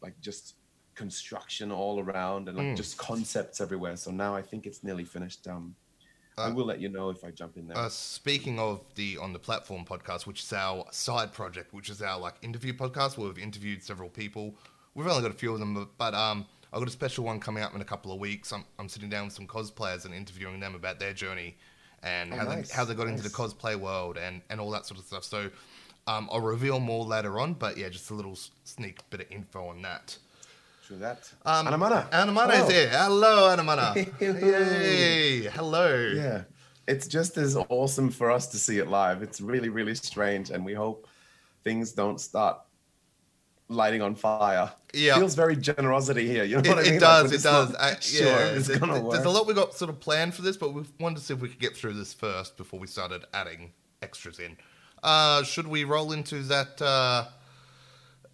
S2: like just construction all around and like
S1: Mm.
S2: just concepts everywhere. So now I think it's nearly finished. Um, I
S1: Uh,
S2: will let you know if I jump in there.
S1: Uh, speaking of the on the platform podcast, which is our side project, which is our like interview podcast, where we've interviewed several people. We've only got a few of them, but, but um, I've got a special one coming up in a couple of weeks. I'm, I'm sitting down with some cosplayers and interviewing them about their journey and
S2: Oh,
S1: how
S2: nice,
S1: they how they got into the cosplay world and and all that sort of stuff. So um, I'll reveal more later on, but yeah, just a little sneak bit of info on that.
S2: True that.
S1: Um,
S2: Anamana.
S1: Anamana is
S2: Hello.
S1: here. Hello, Anamana.
S2: Hello.
S1: hey, hello.
S2: Yeah. It's just as awesome for us to see it live. It's really, really strange. And we hope things don't start lighting on fire.
S1: Yeah.
S2: Feels very generosity here. You know
S1: It,
S2: what I mean?
S1: it does.
S2: but
S1: it does. I,
S2: sure
S1: yeah,
S2: it's
S1: there-
S2: gonna
S1: there's
S2: work.
S1: a lot we got sort of planned for this, but we wanted to see if we could get through this first before we started adding extras in. Uh, should we roll into that uh,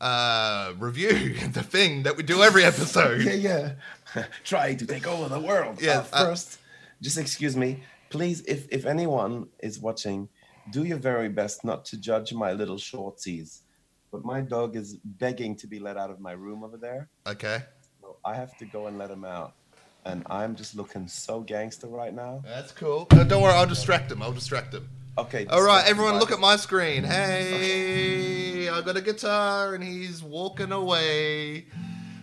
S1: uh, review, the thing that we do every episode?
S2: yeah, yeah. Try to take over the world.
S1: Yeah,
S2: Uh,
S1: uh,
S2: first, just excuse me, please. If if anyone is watching, do your very best not to judge my little shorties. But my dog is begging to be let out of my room over there.
S1: Okay,
S2: So I have to go and let him out. And I'm just looking so gangster right now.
S1: that's cool. No, don't worry, I'll distract him. I'll distract him.
S2: Okay.
S1: All right, everyone, look at my screen. Hey, I got a guitar, and he's walking away.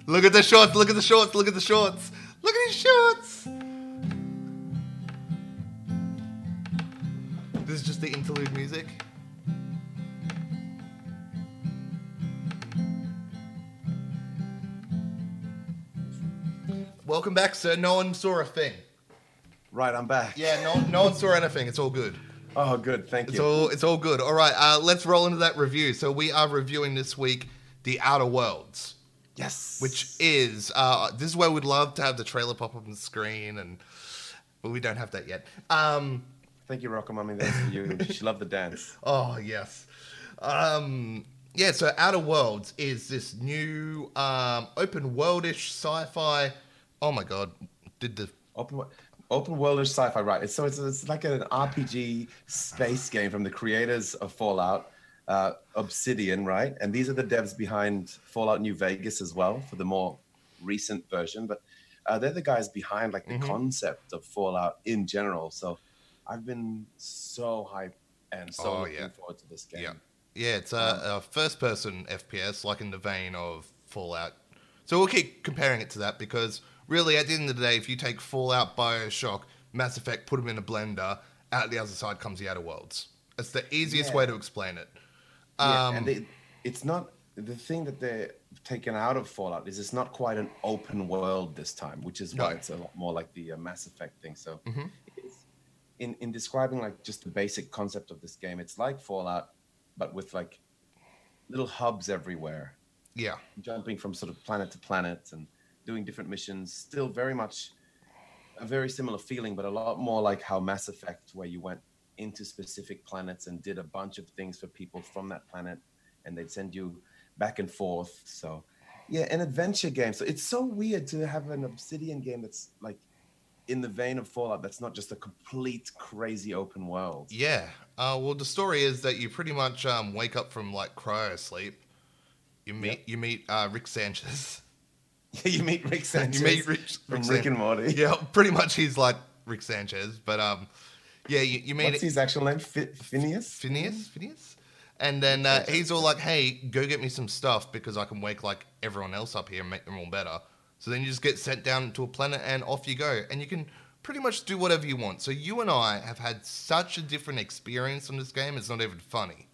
S1: Look at the shorts. Look at the shorts. Look at the shorts. Look at his shorts. This is just the interlude music. Welcome back, sir. No one saw a thing.
S2: Right, I'm back.
S1: Yeah, no, no one saw anything. It's all good.
S2: Oh, good. Thank you.
S1: It's
S2: you.
S1: all it's all good. All right, uh, let's roll into that review. So we are reviewing this week the Outer Worlds,
S2: yes.
S1: which is uh, this is where we'd love to have the trailer pop up on the screen, and but we don't have that yet. Um,
S2: Thank you, Rocco Mommy. That's for you. she loved the dance.
S1: oh yes, um, yeah. So Outer Worlds is this new um, open worldish sci-fi. Oh my god, did the
S2: Open wo- open worldish sci-fi, right? It's, so it's, it's like an RPG space game from the creators of Fallout, uh, Obsidian, right? And these are the devs behind Fallout New Vegas as well for the more recent version. But uh, they're the guys behind like the
S1: Mhm.
S2: concept of Fallout in general. So I've been so hyped and so
S1: Oh,
S2: looking
S1: yeah.
S2: forward to this game.
S1: Yeah. Yeah, it's a, a first person FPS, like in the vein of Fallout. So we'll keep comparing it to that because really, at the end of the day, if you take Fallout, Bioshock, Mass Effect, put them in a blender, out the other side comes the Outer Worlds. It's the easiest
S2: Yeah.
S1: way to explain it.
S2: Yeah,
S1: Um,
S2: and they, it's not the thing that they're taken out of Fallout is it's not quite an open world this time, which is why
S1: No.
S2: it's a lot more like the uh, Mass Effect thing. So,
S1: Mhm.
S2: it's, in in describing like just the basic concept of this game, it's like Fallout, but with like little hubs everywhere,
S1: yeah,
S2: jumping from sort of planet to planet and doing different missions. Still very much a very similar feeling, but a lot more like how Mass Effect, where you went into specific planets and did a bunch of things for people from that planet, and they'd send you back and forth. So, yeah, an adventure game. So it's so weird to have an Obsidian game that's like in the vein of Fallout. That's not just a complete crazy open world.
S1: yeah. Uh, well, the story is that you pretty much um, wake up from like cryo sleep. You meet
S2: Yep.
S1: you meet uh, Rick Sanchez.
S2: you meet Rick Sanchez
S1: you meet Rick,
S2: from
S1: Rick
S2: Rick and Morty.
S1: Yeah, pretty much he's like Rick Sanchez, but um, yeah, you, you meet
S2: What's his actual name? Phi- Phineas.
S1: Phineas, Phineas, and then uh, he's all like, "Hey, go get me some stuff because I can wake like everyone else up here and make them all better." So then you just get sent down to a planet and off you go, and you can pretty much do whatever you want. So you and I have had such a different experience on this game; it's not even funny.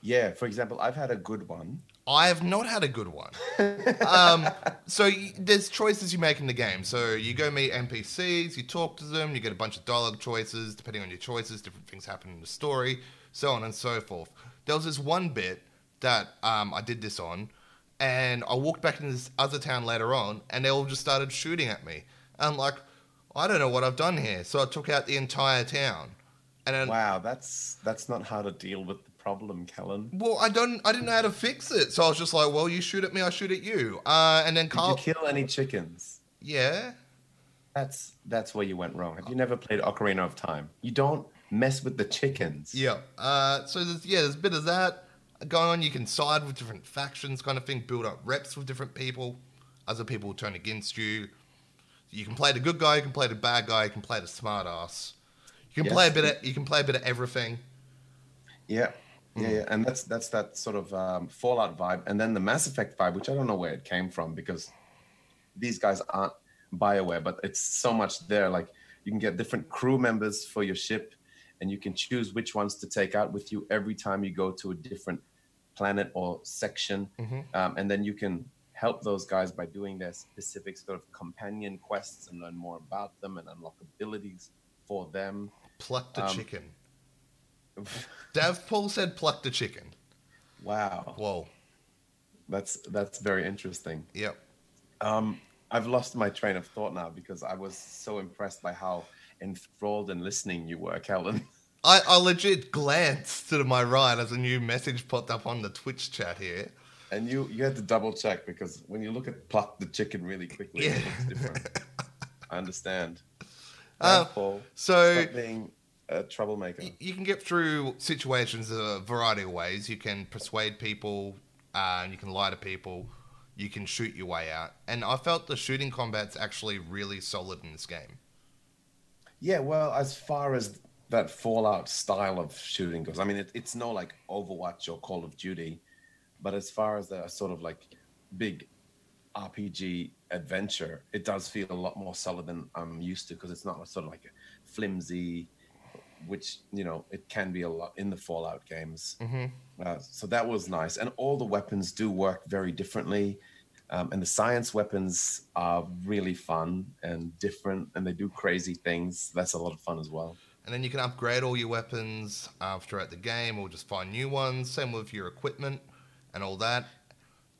S2: Yeah, for example, I've had a good one.
S1: I have not had a good one. um, so y- there's choices you make in the game. So you go meet NPCs, you talk to them, you get a bunch of dialogue choices. Depending on your choices, different things happen in the story, so on and so forth. There was this one bit that um, I did this on, and I walked back into this other town later on, and they all just started shooting at me. And I'm like, I don't know what I've done here. So I took out the entire town. And then,
S2: Wow, that's that's not how to deal with the problem, Kellen.
S1: well, I don't, I didn't know how to fix it. So I was just like, well, you shoot at me, I shoot at you. Uh, and then
S2: Did
S1: Carl,
S2: you kill any chickens?
S1: yeah,
S2: That's that's where you went wrong. Have you never played Ocarina of Time? You don't mess with the chickens.
S1: yeah. Uh, so there's, yeah, there's a bit of that going on. You can side with different factions, kind of thing. Build up reps with different people. Other people will turn against you. You can play the good guy. You can play the bad guy. You can play the smart ass. You can
S2: Yes.
S1: play a bit. Of, you can play a bit of everything.
S2: Yeah. Yeah,
S1: Mm.
S2: yeah, and that's that's that sort of um, Fallout vibe, and then the Mass Effect vibe, which I don't know where it came from because these guys aren't Bioware, but it's so much there. Like you can get different crew members for your ship, and you can choose which ones to take out with you every time you go to a different planet or section, um, and then you can help those guys by doing their specific sort of companion quests and learn more about them and unlock abilities for them.
S1: Pluck the
S2: Um,
S1: chicken. Dav Paul said, "Pluck the chicken."
S2: wow,
S1: Whoa.
S2: that's that's very interesting.
S1: Yep.
S2: Um, I've lost my train of thought now because I was so impressed by how enthralled and listening you were, Kellen.
S1: I, I legit glanced to my right as a new message popped up on the Twitch chat here.
S2: And you you had to double check because when you look at pluck the chicken really quickly, it
S1: Yeah.
S2: looks different. I understand.
S1: Uh,
S2: Paul.
S1: so-
S2: being a troublemaker.
S1: You can get through situations a variety of ways. You can persuade people, uh, and you can lie to people. You can shoot your way out. And I felt the shooting combat's actually really solid in this game.
S2: Yeah, well, as far as that Fallout style of shooting goes, I mean, it, it's no like Overwatch or Call of Duty, but as far as the sort of like big RPG adventure, it does feel a lot more solid than I'm used to because it's not a sort of like a flimsy, which you know it can be a lot in the Fallout games. Uh, so that was nice, and all the weapons do work very differently. Um, and the science weapons are really fun and different, and they do crazy things. That's a lot of fun as well.
S1: And then you can upgrade all your weapons uh, throughout the game or just find new ones. Same with your equipment and all that.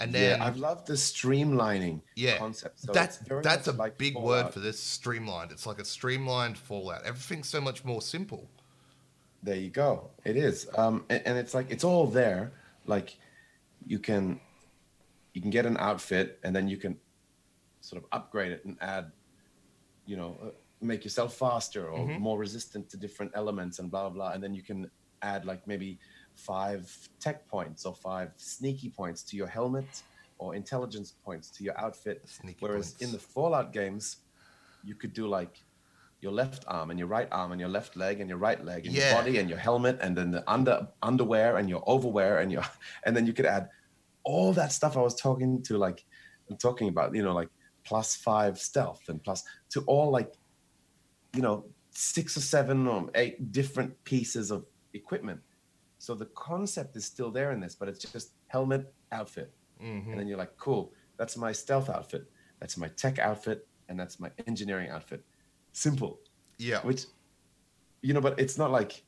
S1: And then,
S2: yeah, I've loved the streamlining
S1: yeah,
S2: concept. So
S1: that's, that's a
S2: like
S1: big word for this streamlined. It's like a streamlined Fallout. Everything's so much more simple.
S2: There you go. It is, um, and, and it's like it's all there. Like you can you can get an outfit, and then you can sort of upgrade it and add, you know, uh, make yourself faster or
S1: Mhm.
S2: more resistant to different elements and blah blah blah. And then you can add like maybe five tech points or five sneaky points to your helmet or intelligence points to your outfit.
S1: Sneaky
S2: Whereas
S1: points.
S2: in the Fallout games, you could do like your left arm and your right arm and your left leg and your right leg and
S1: Yeah.
S2: your body and your helmet and then the under underwear and your overwear and your and then you could add all that stuff I was talking to like I'm talking about you know like plus five stealth and plus to all like you know six or seven or eight different pieces of equipment. So the concept is still there in this, but it's just helmet outfit
S1: hmm
S2: and then you're like, cool, that's my stealth outfit, that's my tech outfit, and that's my engineering outfit. Simple,
S1: Yeah.
S2: which, you know, but it's not like,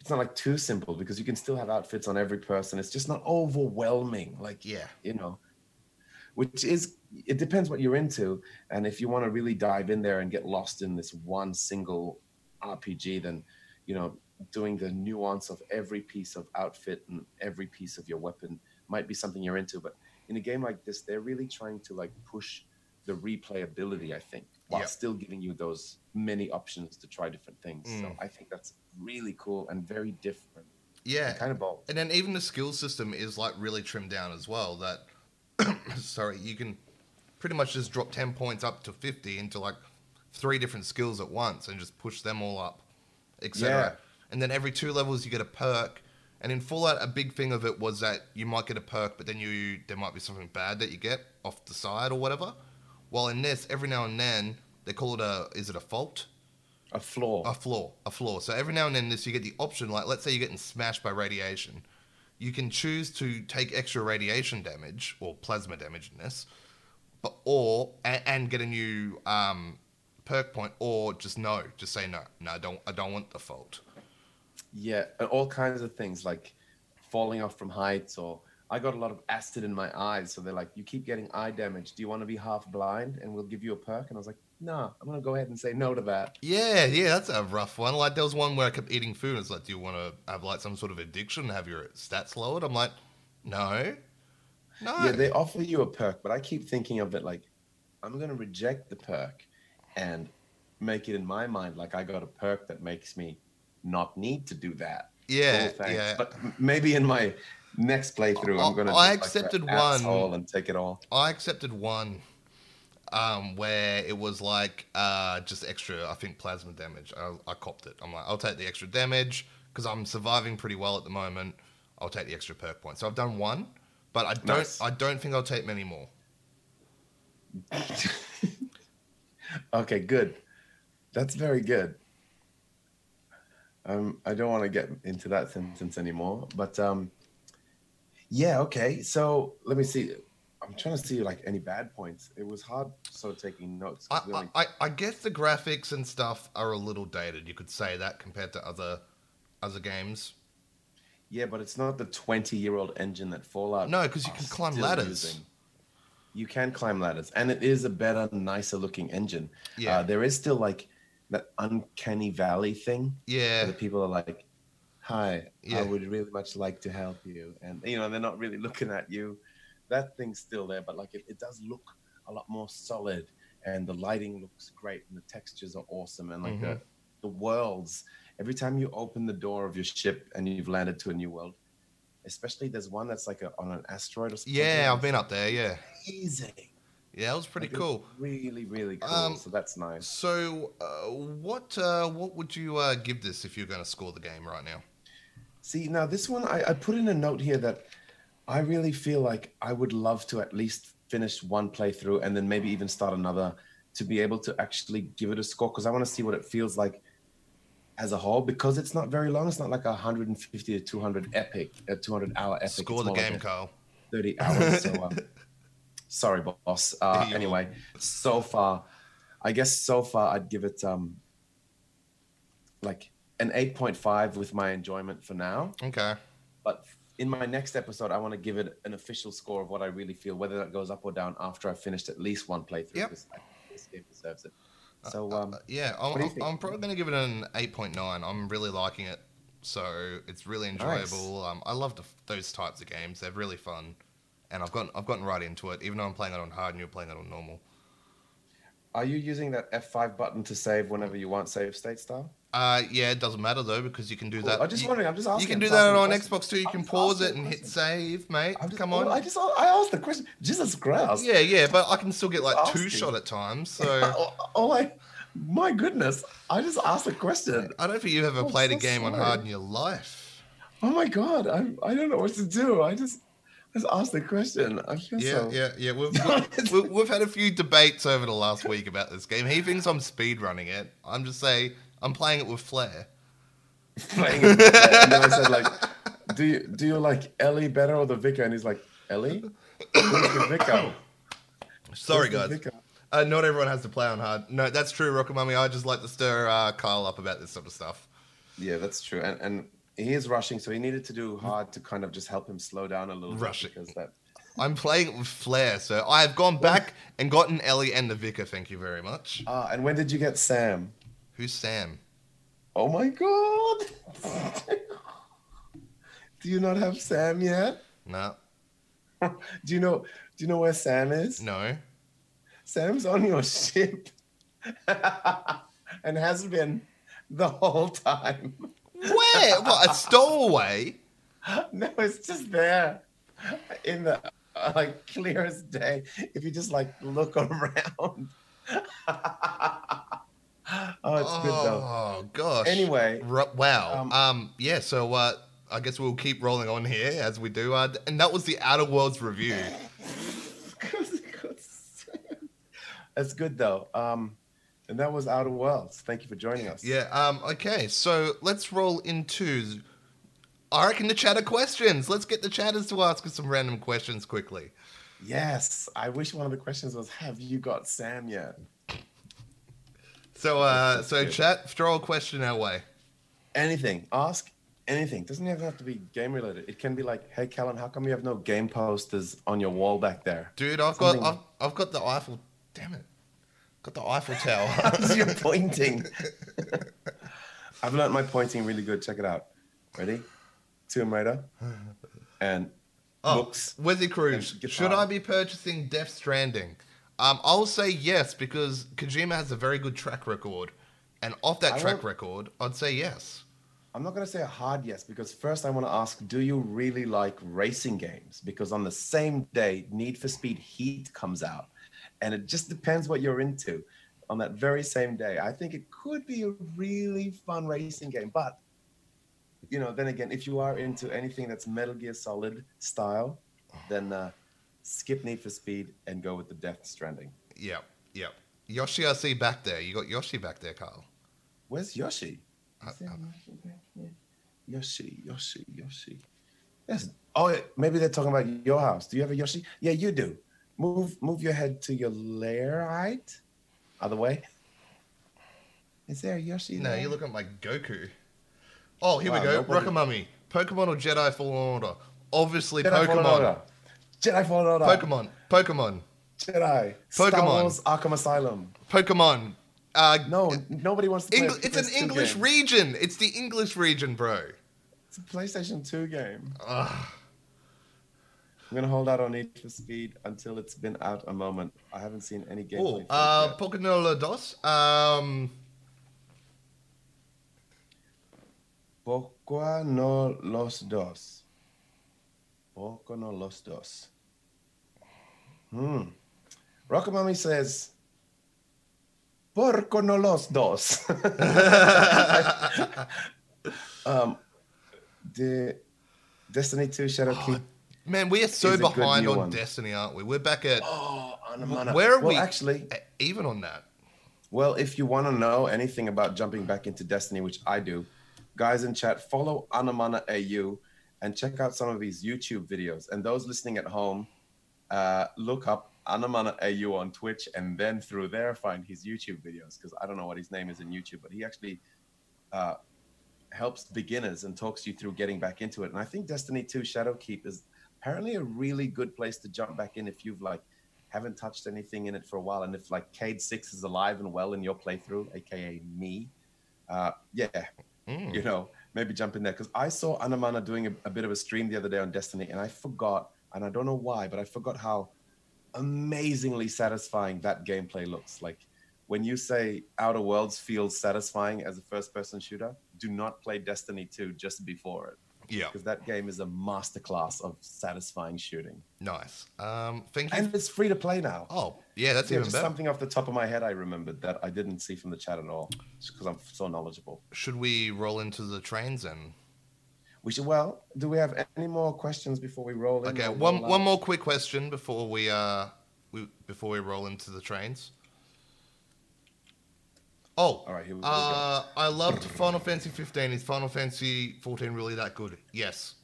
S2: it's not like too simple because you can still have outfits on every person. It's just not overwhelming, like,
S1: Yeah.
S2: you know, which is, it depends what you're into. And if you want to really dive in there and get lost in this one single RPG, then, you know, doing the nuance of every piece of outfit and every piece of your weapon might be something you're into. But in a game like this, they're really trying to like push the replayability, I think, while
S1: Yeah.
S2: still giving you those many options to try different things. So
S1: Mm.
S2: I think that's really cool and very different.
S1: Yeah.
S2: and kind of bold.
S1: And then even the skill system is like really trimmed down as well. That sorry, you can pretty much just drop ten points up to fifty into like three different skills at once and just push them all up, etc. And then every two levels you get a perk. And in Fallout, a big thing of it was that you might get a perk, but then you there might be something bad that you get off the side or whatever. While in this, every now and then they call it a is it a fault?
S2: A flaw.
S1: a flaw, a flaw. So every now and then, this you get the option, like let's say you're getting smashed by radiation, you can choose to take extra radiation damage or plasma damage in this, but or and, and get a new um, perk point, or just no, just say no, no, I don't, I don't want the fault.
S2: Yeah, all kinds of things like falling off from heights, or I got a lot of acid in my eyes, so they're like, "You keep getting eye damage. Do you want to be half blind, and we'll give you a perk?" And I was like, "No, I'm gonna go ahead and say no to that."
S1: Yeah, yeah, that's a rough one. Like there was one where I kept eating food. and It's like, do you want to have like some sort of addiction, have your stats lowered? I'm like, no, no.
S2: Yeah, they offer you a perk, but I keep thinking of it like, I'm gonna reject the perk, and make it in my mind like I got a perk that makes me not need to do that.
S1: yeah,
S2: Cool,
S1: yeah.
S2: But maybe in my next playthrough,
S1: I-
S2: I'm gonna.
S1: I
S2: do, like,
S1: accepted one.
S2: and take it all.
S1: I accepted one um, where it was like uh, just extra, I think, plasma damage. I, I copped it. I'm like, I'll take the extra damage because I'm surviving pretty well at the moment. I'll take the extra perk point. So I've done one, but I don't.
S2: Nice.
S1: I don't think I'll take many more.
S2: Okay, good. That's very good. Um, I don't want to get into that sentence anymore, but um, yeah, okay. So let me see. I'm trying to see like any bad points. It was hard so taking notes.
S1: I, I, I guess the graphics and stuff are a little dated. You could say that compared to other other games.
S2: yeah, but it's not the 20 year old engine that Fallout.
S1: No, because you can climb ladders.
S2: using. You can climb ladders, and it is a better, nicer looking engine.
S1: Yeah.
S2: Uh, there is still like that uncanny valley thing.
S1: Yeah,
S2: the people are like, "Hi,
S1: Yeah.
S2: I would really much like to help you," and you know they're not really looking at you. That thing's still there, but like it, it does look a lot more solid, and the lighting looks great, and the textures are awesome, and like the mm-hmm. the worlds. Every time you open the door of your ship and you've landed to a new world, especially there's one that's like a, on an asteroid or something.
S1: yeah, I've been up there. Yeah,
S2: amazing.
S1: Yeah, it was pretty
S2: Like,
S1: cool.
S2: Really, really cool.
S1: Um,
S2: so that's nice.
S1: So, uh, what uh, what would you uh, give this if you're going to score the game right now?
S2: See, now this one, I, I put in a note here that I really feel like I would love to at least finish one playthrough and then maybe even start another to be able to actually give it a score because I want to see what it feels like as a whole because it's not very long. It's not like a 150 to 200 epic, a 200 hour epic.
S1: Score the
S2: like
S1: game,
S2: a
S1: Carl.
S2: 30 hours. So, um, sorry, boss. Uh, anyway, so far, I guess so far I'd give it um like an 8.5 with my enjoyment for now.
S1: Okay.
S2: But in my next episode, I want to give it an official score of what I really feel, whether that goes up or down after I've finished at least one playthrough.
S1: Yep.
S2: because I this game deserves it. So,
S1: Uh,
S2: um,
S1: yeah, I'm,
S2: what do you
S1: I'm. Probably going to give it an 8.9. I'm really liking it. So it's really enjoyable. Um, I love the, those types of games. They're really fun, and I've gotten I've gotten right into it. Even though I'm playing it on hard and you're playing it on normal.
S2: are you using that F5 button to save whenever you want save state style?
S1: Uh, yeah, it doesn't matter though because you can do
S2: Cool.
S1: that.
S2: I'm just
S1: you,
S2: wondering. I'm just asking.
S1: you can do that on
S2: question.
S1: Xbox too. You
S2: I'm
S1: can pause it
S2: a
S1: and hit save, mate.
S2: Just,
S1: Come on.
S2: I just I asked the question. Jesus Christ.
S1: Yeah, yeah, but I can still get like two shot at times. So
S2: all, all I, my goodness, I just asked a question.
S1: I don't think you've ever
S2: Oh,
S1: played a
S2: so
S1: game on hard in your life.
S2: Oh my god, I I don't know what to do. I just I just asked the question. I feel
S1: Yeah,
S2: so.
S1: yeah, yeah. We've, we've, we've, we've had a few debates over the last week about this game. He thinks I'm speed running it. I'm just saying I'm playing it with flair.
S2: Playing it. and then I said like, do you do you like Ellie better or the vicar? And he's like, Ellie, who's the vicar?
S1: Sorry,
S2: Who's the
S1: guys.
S2: vicar?
S1: Uh, not everyone has to play on hard. No, that's true, Rocket Mummy. I just like to stir uh, Kyle up about this sort of stuff.
S2: Yeah, that's true. And and he is rushing, so he needed to do hard to kind of just help him slow down a little
S1: Rushing.
S2: bit because that.
S1: I'm playing it with flair, so I have gone back and gotten Ellie and the Vicar. Thank you very much.
S2: Ah, and when did you get Sam?
S1: Who's Sam?
S2: Oh my god! do you not have Sam yet?
S1: No,
S2: Do you know? Do you know where Sam is?
S1: no.
S2: Sam's on your ship, and has been the whole time.
S1: Where? what? A stowaway?
S2: No, it's just there in the uh, like clear as day. If you just like look around. oh, it's good though.
S1: Oh gosh.
S2: Anyway,
S1: Ru- wow.
S2: um,
S1: Um, yeah. So uh, I guess we'll keep rolling on here as we do. Uh, and that was the Outer Worlds review.
S2: That's good though. Um, and that was Outer Worlds. Thank you for joining us.
S1: Yeah. Um. Okay. So let's roll into. I reckon the chatter questions. Let's get the chatters to ask us some random questions quickly.
S2: Yes, I wish one of the questions was, "Have you got Sam yet?"
S1: So, uh, so
S2: good.
S1: chat, throw a question our way.
S2: Anything, ask anything. Doesn't even have to be game related. It can be like, "Hey, Callan, how come you have no game posters on your wall back there?"
S1: Dude, I've
S2: Something-
S1: got, I've, I've got the Eiffel. Damn it, got the Eiffel Tower.
S2: How's your pointing? I've learned my pointing really good. Check it out. Ready? Tomb Raider and
S1: Oh,
S2: books.
S1: Wizzy Cruz, should I be purchasing Death Stranding? Um, I'll say yes because Kojima has a very good track record, and off that
S2: I
S1: track
S2: won't-
S1: record, I'd say yes.
S2: I'm not going to say a hard yes because first I want to ask do you really like racing games? Because on the same day, Need for Speed Heat comes out, and it just depends what you're into. On that very same day, I think it could be a really fun racing game. But, you know, then again, if you are into anything that's Metal Gear Solid style, then uh, skip Need for Speed and go with the Death Stranding.
S1: Yep, yep. Yoshi, I see back there. You got Yoshi back there, Carl.
S2: Where's Yoshi?
S1: I-
S2: Is there Yoshi back here? Yoshi, Yoshi, Yoshi. Yes. Oh, maybe they're talking about your house. Do you have a Yoshi? Yeah, you do. Move, move your head to your lair height. Other way. Is there a Yoshi?
S1: No,
S2: there?
S1: you're looking like Goku. Oh, here
S2: Wow,
S1: we go.
S2: nobody-
S1: Rockamummy. Pokemon or Jedi Fallen Order? Obviously,
S2: Jedi Fallen
S1: Pokemon.
S2: Order. Jedi Fallen Order.
S1: Pokemon. Pokemon.
S2: Jedi. Star
S1: Pokemon.
S2: Wars Arkham Asylum.
S1: Pokemon. Uh,
S2: No, nobody wants to play.
S1: Engl- it's an English
S2: game.
S1: region. It's the English region, bro.
S2: It's a PlayStation 2 game.
S1: Ugh.
S2: I'm gonna hold out on Need for Speed until it's been out a moment. I haven't seen any gameplay.
S1: Oh, uh,
S2: yet.
S1: Pokénola dos. Um,
S2: Poco no los dos. Poco no los dos. Hmm. Rockamami says, Porco no los dos. um, the Destiny 2 Shadowkeep.
S1: Man, we are so
S2: Is a good
S1: behind on
S2: one.
S1: Destiny, aren't we? We're back at
S2: Oh, Anamana.
S1: where are
S2: well,
S1: we?
S2: Actually,
S1: even on that.
S2: Well, if you want to know anything about jumping back into Destiny, which I do, guys in chat, follow Anamana AU and check out some of his YouTube videos. And those listening at home, uh, look up Anamana AU on Twitch and then through there find his YouTube videos because I don't know what his name is in YouTube, but he actually uh, helps beginners and talks you through getting back into it. And I think Destiny 2 Shadowkeep is apparently a really good place to jump back in if you've like haven't touched anything in it for a while. And if like Cayde-6 is alive and well in your playthrough, aka me, uh, yeah,
S1: Mm.
S2: you know, maybe jump in there. Because I saw Anamana doing a, a bit of a stream the other day on Destiny, and I forgot, and I don't know why, but I forgot how amazingly satisfying that gameplay looks. Like when you say Outer Worlds feels satisfying as a first-person shooter, do not play Destiny 2 just before it,
S1: Yeah,
S2: because that game is a masterclass of satisfying shooting,
S1: nice. Um, thank you.
S2: and it's free to play now.
S1: oh, yeah, that's
S2: Yeah,
S1: even better.
S2: something off the top of my head I remembered that I didn't see from the chat at all, because I'm so knowledgeable.
S1: Should we roll into the trains and?
S2: We should. Well, do we have any more questions before we roll?
S1: Okay, one one more quick question before we uh we before we roll into the trains. Oh,
S2: All right, here we, here we go.
S1: uh, I loved Final Fantasy 15. Is Final Fantasy 14 really that good? Yes.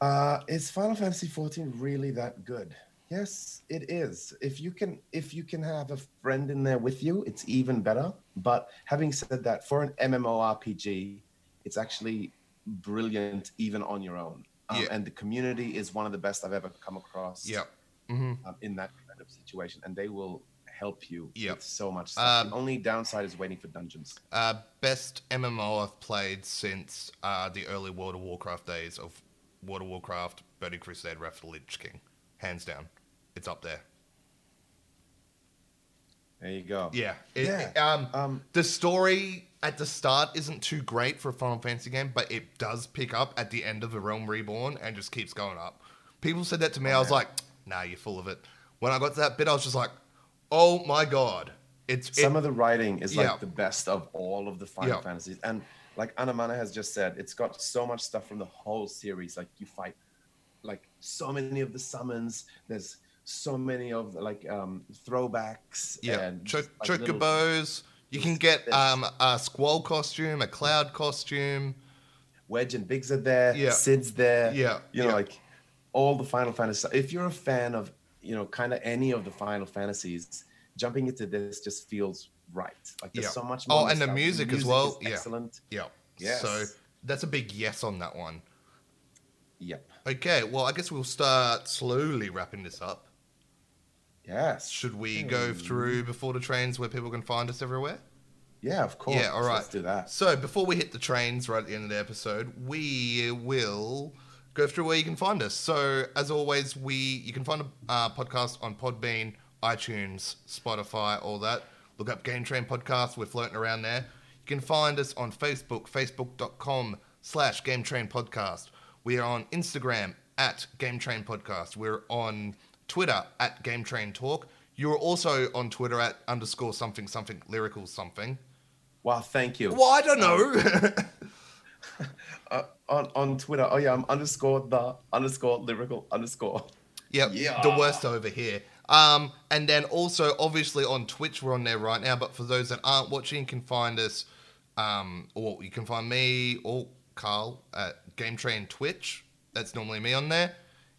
S2: Uh, is Final Fantasy 14 really that good? Yes, it is. If you can, if you can have a friend in there with you, it's even better. But having said that, for an MMORPG, it's actually brilliant even on your own. Um,
S1: Yeah.
S2: And the community is one of the best I've ever come across.
S1: Yep. hmm
S2: um, in that kind of situation, and they will help you
S1: Yep.
S2: with so much stuff.
S1: Um,
S2: the only downside is waiting for dungeons.
S1: Uh, best MMO I've played since uh, the early World of Warcraft days of World of Warcraft, Burning Crusade, Wrath of the Lich King. Hands down. It's up there.
S2: There you go.
S1: Yeah. It,
S2: Yeah.
S1: it- um,
S2: Um,
S1: the story at the start isn't too great for a Final Fantasy game, but it does pick up at the end of the Realm Reborn and just keeps going up. People said that to me. I was
S2: yeah.
S1: like, nah, you're full of it. When I got to that bit, I was just like, oh my god. It's
S2: some
S1: it,
S2: of the writing is
S1: Yeah.
S2: like the best of all of the Final
S1: Yeah.
S2: Fantasies, and like Anamana has just said, it's got so much stuff from the whole series. Like you fight, like so many of the summons. There's so many of like um throwbacks.
S1: yeah,
S2: just, like, little-
S1: chocobos. You can get um, a squall costume, a cloud costume.
S2: Wedge and Biggs are there.
S1: Yeah.
S2: Cid's there.
S1: Yeah,
S2: You know,
S1: yeah.
S2: like all the Final Fantasy. If you're a fan of, you know, kind of any of the Final Fantasies, jumping into this just feels right. Like there's
S1: Yeah.
S2: so much.
S1: Oh, and the
S2: nostalgia.
S1: music as well. Yeah.
S2: Excellent.
S1: Yeah.
S2: Yes.
S1: So that's a big yes on that one.
S2: Yep.
S1: Okay, well, I guess we'll start slowly wrapping this up.
S2: Yes.
S1: Should we go through before the trains where people can find us everywhere?
S2: Yeah, of course.
S1: Yeah, all right.
S2: Let's do that.
S1: So before we hit the trains right at the end of the episode, we will go through where you can find us. So as always, we you can find a uh, podcast on Podbean, iTunes, Spotify, all that. Look up Game Train Podcast. We're floating around there. You can find us on Facebook, facebook.com slash Game Train Podcast. We are on Instagram at Game Train Podcast. We're on Twitter at Game Train Talk. You're also on Twitter at underscore something something lyrical something.
S2: Wow, thank you.
S1: Well, I don't know.
S2: Uh, on on Twitter, oh yeah, I'm underscore the underscore lyrical underscore.
S1: yep,
S2: Yeah.
S1: the worst over here. Um, and then also, obviously, on Twitch, we're on there right now. But for those that aren't watching, you can find us, um, or you can find me or Carl at Game Train Twitch. That's normally me on there.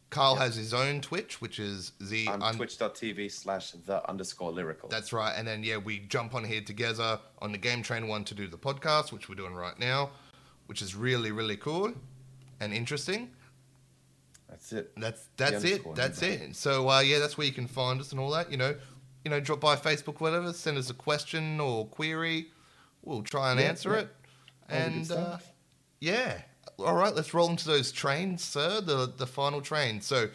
S1: Carl has his own Twitch, which is the un-
S2: twitch.tv slash the underscore lyrical.
S1: That's right. And then, yeah, we jump on here together on the Game Train one to do the podcast, which we're doing right now, which is really, really cool and interesting.
S2: That's it.
S1: That's that's it. That's it. So uh, yeah, that's where you can find us and all that. You know, you know, drop by Facebook, whatever. Send us a question or query. We'll try and
S2: Yeah,
S1: answer
S2: yeah.
S1: it.
S2: All
S1: And uh, yeah, all right. Let's roll into those trains, sir. The the final train. So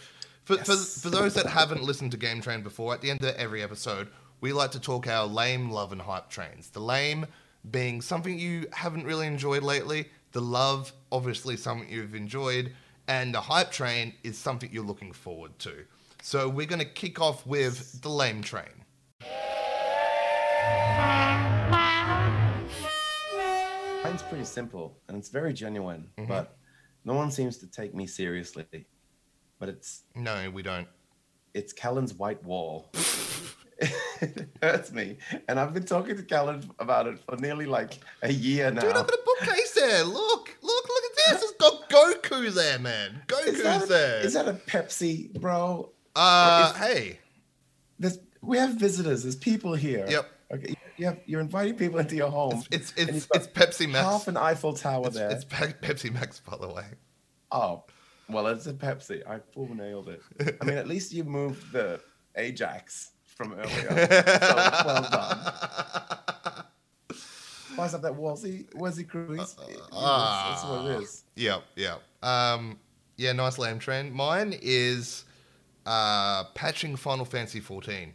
S1: for for, for those that haven't listened to Game Train before, at the end of every episode, we like to talk our lame, love, and hype trains. The lame being something you haven't really enjoyed lately. The love, obviously, something you've enjoyed. And the hype train is something you're looking forward to. So we're going to kick off with the lame train.
S2: Mine's pretty simple and it's very genuine,
S1: Mm-hmm.
S2: but no one seems to take me seriously. But it's
S1: No, we don't.
S2: it's Callan's white wall. it hurts me, and I've been talking to Callan about it for nearly like a year now.
S1: Dude, at the bookcase there. Look, look, look at this. It's got Goku there, man.
S2: is, that,
S1: there.
S2: is that a Pepsi, bro?
S1: uh,
S2: is-
S1: hey.
S2: There's, we have visitors. There's people here.
S1: Yep.
S2: Okay. Have, you're inviting people into your home.
S1: It's
S2: and
S1: it's it's Pepsi Max.
S2: half an Eiffel Tower
S1: It's,
S2: there.
S1: it's Pe- Pepsi Max, by the way.
S2: Oh, well, it's a Pepsi. I full nailed it. I mean, at least you moved the Ajax from earlier. so well done. Why's up that wall? See, where's he cruise? That's what it is.
S1: Yep, yep. Um, yeah, nice lamb trend. Mine is uh, patching Final Fantasy 14.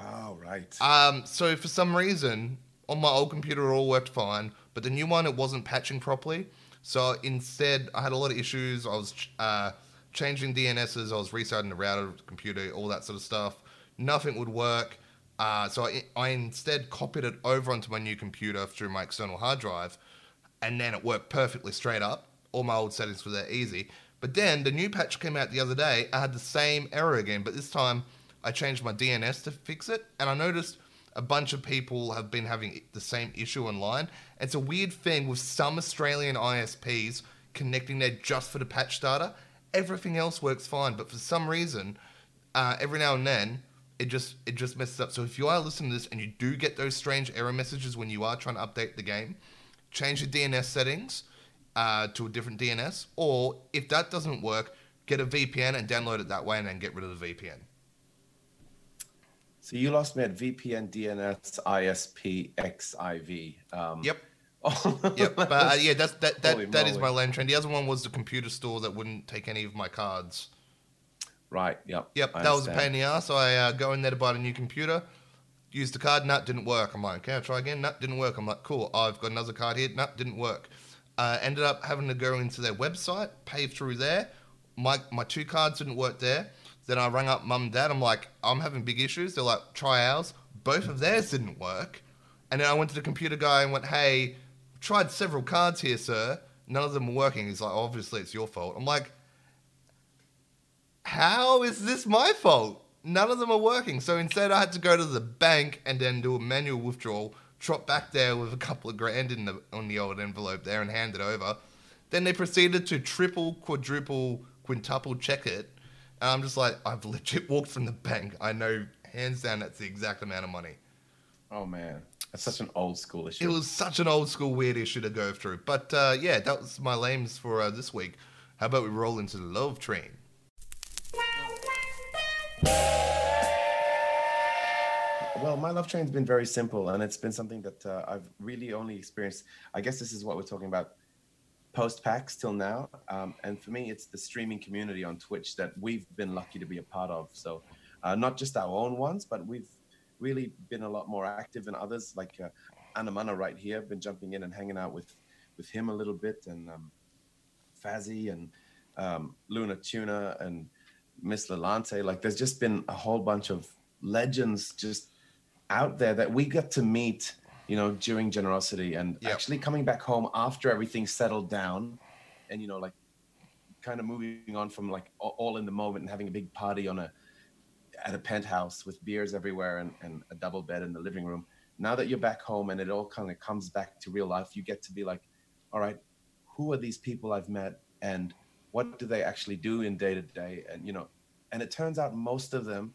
S2: Oh, right.
S1: Um, so for some reason, on my old computer, it all worked fine, but the new one, it wasn't patching properly. So instead, I had a lot of issues. I was uh, changing DNSs, I was restarting the router the computer, all that sort of stuff. Nothing would work. Uh, so I, I instead copied it over onto my new computer through my external hard drive, and then it worked perfectly straight up. All my old settings were there easy. But then the new patch came out the other day. I had the same error again, but this time I changed my DNS to fix it, and I noticed a bunch of people have been having the same issue online. It's a weird thing with some Australian ISPs connecting there just for the patch data. Everything else works fine, but for some reason, uh, every now and then it just it just messes up. So if you are listening to this and you do get those strange error messages when you are trying to update the game, change your DNS settings uh, to a different DNS, or if that doesn't work, get a VPN and download it that way, and then get rid of the VPN.
S2: So you lost me at VPN, DNS, ISP, XIV. Um,
S1: Yep.
S2: oh,
S1: Yep, but uh, yeah, that's that that, that is my land trend. The other one was the computer store that wouldn't take any of my cards.
S2: Right. Yep.
S1: Yep,
S2: I
S1: that was a pain in the ass. I uh, go in there to buy a new computer, use the card, nut didn't work. I'm like, okay, I'll try again. Nut didn't work. I'm like, cool. I've got another card here. Nut didn't work. Uh, ended up having to go into their website, pay through there. My my two cards didn't work there. Then I rang up mum and dad. I'm like, I'm having big issues. They're like, try ours. Both of theirs didn't work. And then I went to the computer guy and went, hey, tried several cards here, sir. None of them were working. He's like, obviously it's your fault. I'm like, how is this my fault? None of them are working. So instead, I had to go to the bank and then do a manual withdrawal, trot back there with a couple of grand in the on the old envelope there and hand it over. Then they proceeded to triple, quadruple, quintuple check it. And I'm just like, I've legit walked from the bank. I know hands down that's the exact amount of money.
S2: Oh man, that's such an old school issue.
S1: It was such an old school weird issue to go through. But uh, yeah, that was my lames for uh, this week. How about we roll into the love train?
S2: Well, my love train's been very simple, and it's been something that uh, I've really only experienced. I guess this is what we're talking about post PAX till now. Um, and for me, it's the streaming community on Twitch that we've been lucky to be a part of. So, uh, not just our own ones, but we've really been a lot more active than others. Like uh, Anamana right here, been jumping in and hanging out with with him a little bit, and um, Fazzy and um, Luna Tuna and Miss Lalante. Like, there's just been a whole bunch of legends just out there that we got to meet, you know, during generosity and
S1: Yep.
S2: actually coming back home after everything settled down, and you know, like kind of moving on from like all in the moment and having a big party on a at a penthouse with beers everywhere and, and a double bed in the living room. Now that you're back home and it all kind of comes back to real life, you get to be like, all right, who are these people I've met and what do they actually do in day to day? And you know, and it turns out most of them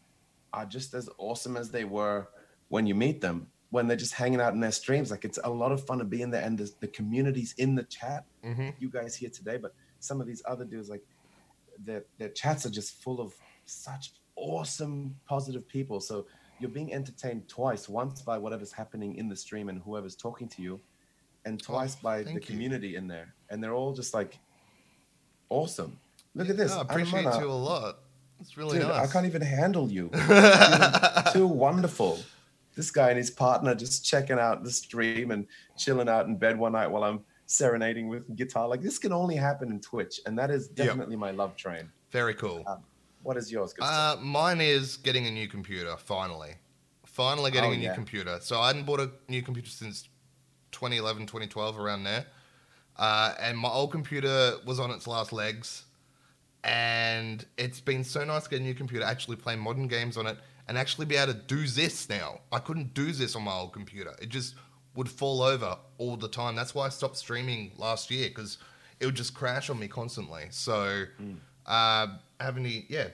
S2: are just as awesome as they were when you meet them when they're just hanging out in their streams like it's a lot of fun to be in there and the, the communities in the chat
S1: Mm-hmm.
S2: you guys here today but some of these other dudes like their their chats are just full of such awesome positive people so you're being entertained twice once by whatever's happening in the stream and whoever's talking to you and twice by the
S1: thank you.
S2: community in there and they're all just like awesome look at this
S1: I appreciate
S2: Anamana.
S1: you a lot. It's really
S2: Dude,
S1: nice.
S2: I can't even handle you. Too wonderful. This guy and his partner just checking out the stream and chilling out in bed one night while I'm serenading with guitar. Like this can only happen in Twitch, and that is definitely my love train.
S1: Very cool.
S2: What is yours?
S1: Uh, mine is getting a new computer, finally. Finally getting
S2: Oh,
S1: a new
S2: yeah.
S1: computer. So I hadn't bought a new computer since 2011, 2012, around there. Uh, and my old computer was on its last legs. And it's been so nice getting a new computer, actually play modern games on it, and actually be able to do this now. I couldn't do this on my old computer. It just would fall over all the time. That's why I stopped streaming last year, because it would just crash on me constantly. So uh, having the, yeah,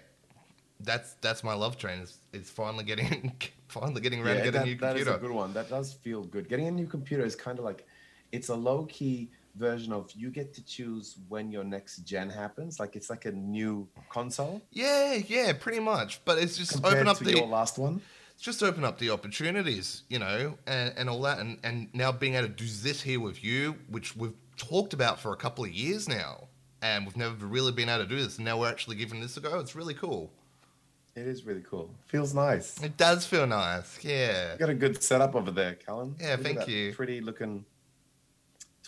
S1: that's that's my love train. Is is finally getting finally getting around to get
S2: that,
S1: a new computer.
S2: that is a good one. That does feel good. Getting a new computer is kind of like it's a low key version of you get to choose when your next gen happens. Like it's like a new console
S1: yeah, yeah, pretty much. But it's just open up the
S2: your last one.
S1: it's just open up the opportunities, you know, and, and all that, and and now being able to do this here with you, which we've talked about for a couple of years now, and we've never really been able to do this, and now we're actually giving this a go. It's really cool.
S2: It is really cool. Feels nice.
S1: It does feel nice. Yeah.
S2: You got a good setup over there, Callan.
S1: Yeah,
S2: Look
S1: thank you.
S2: Pretty looking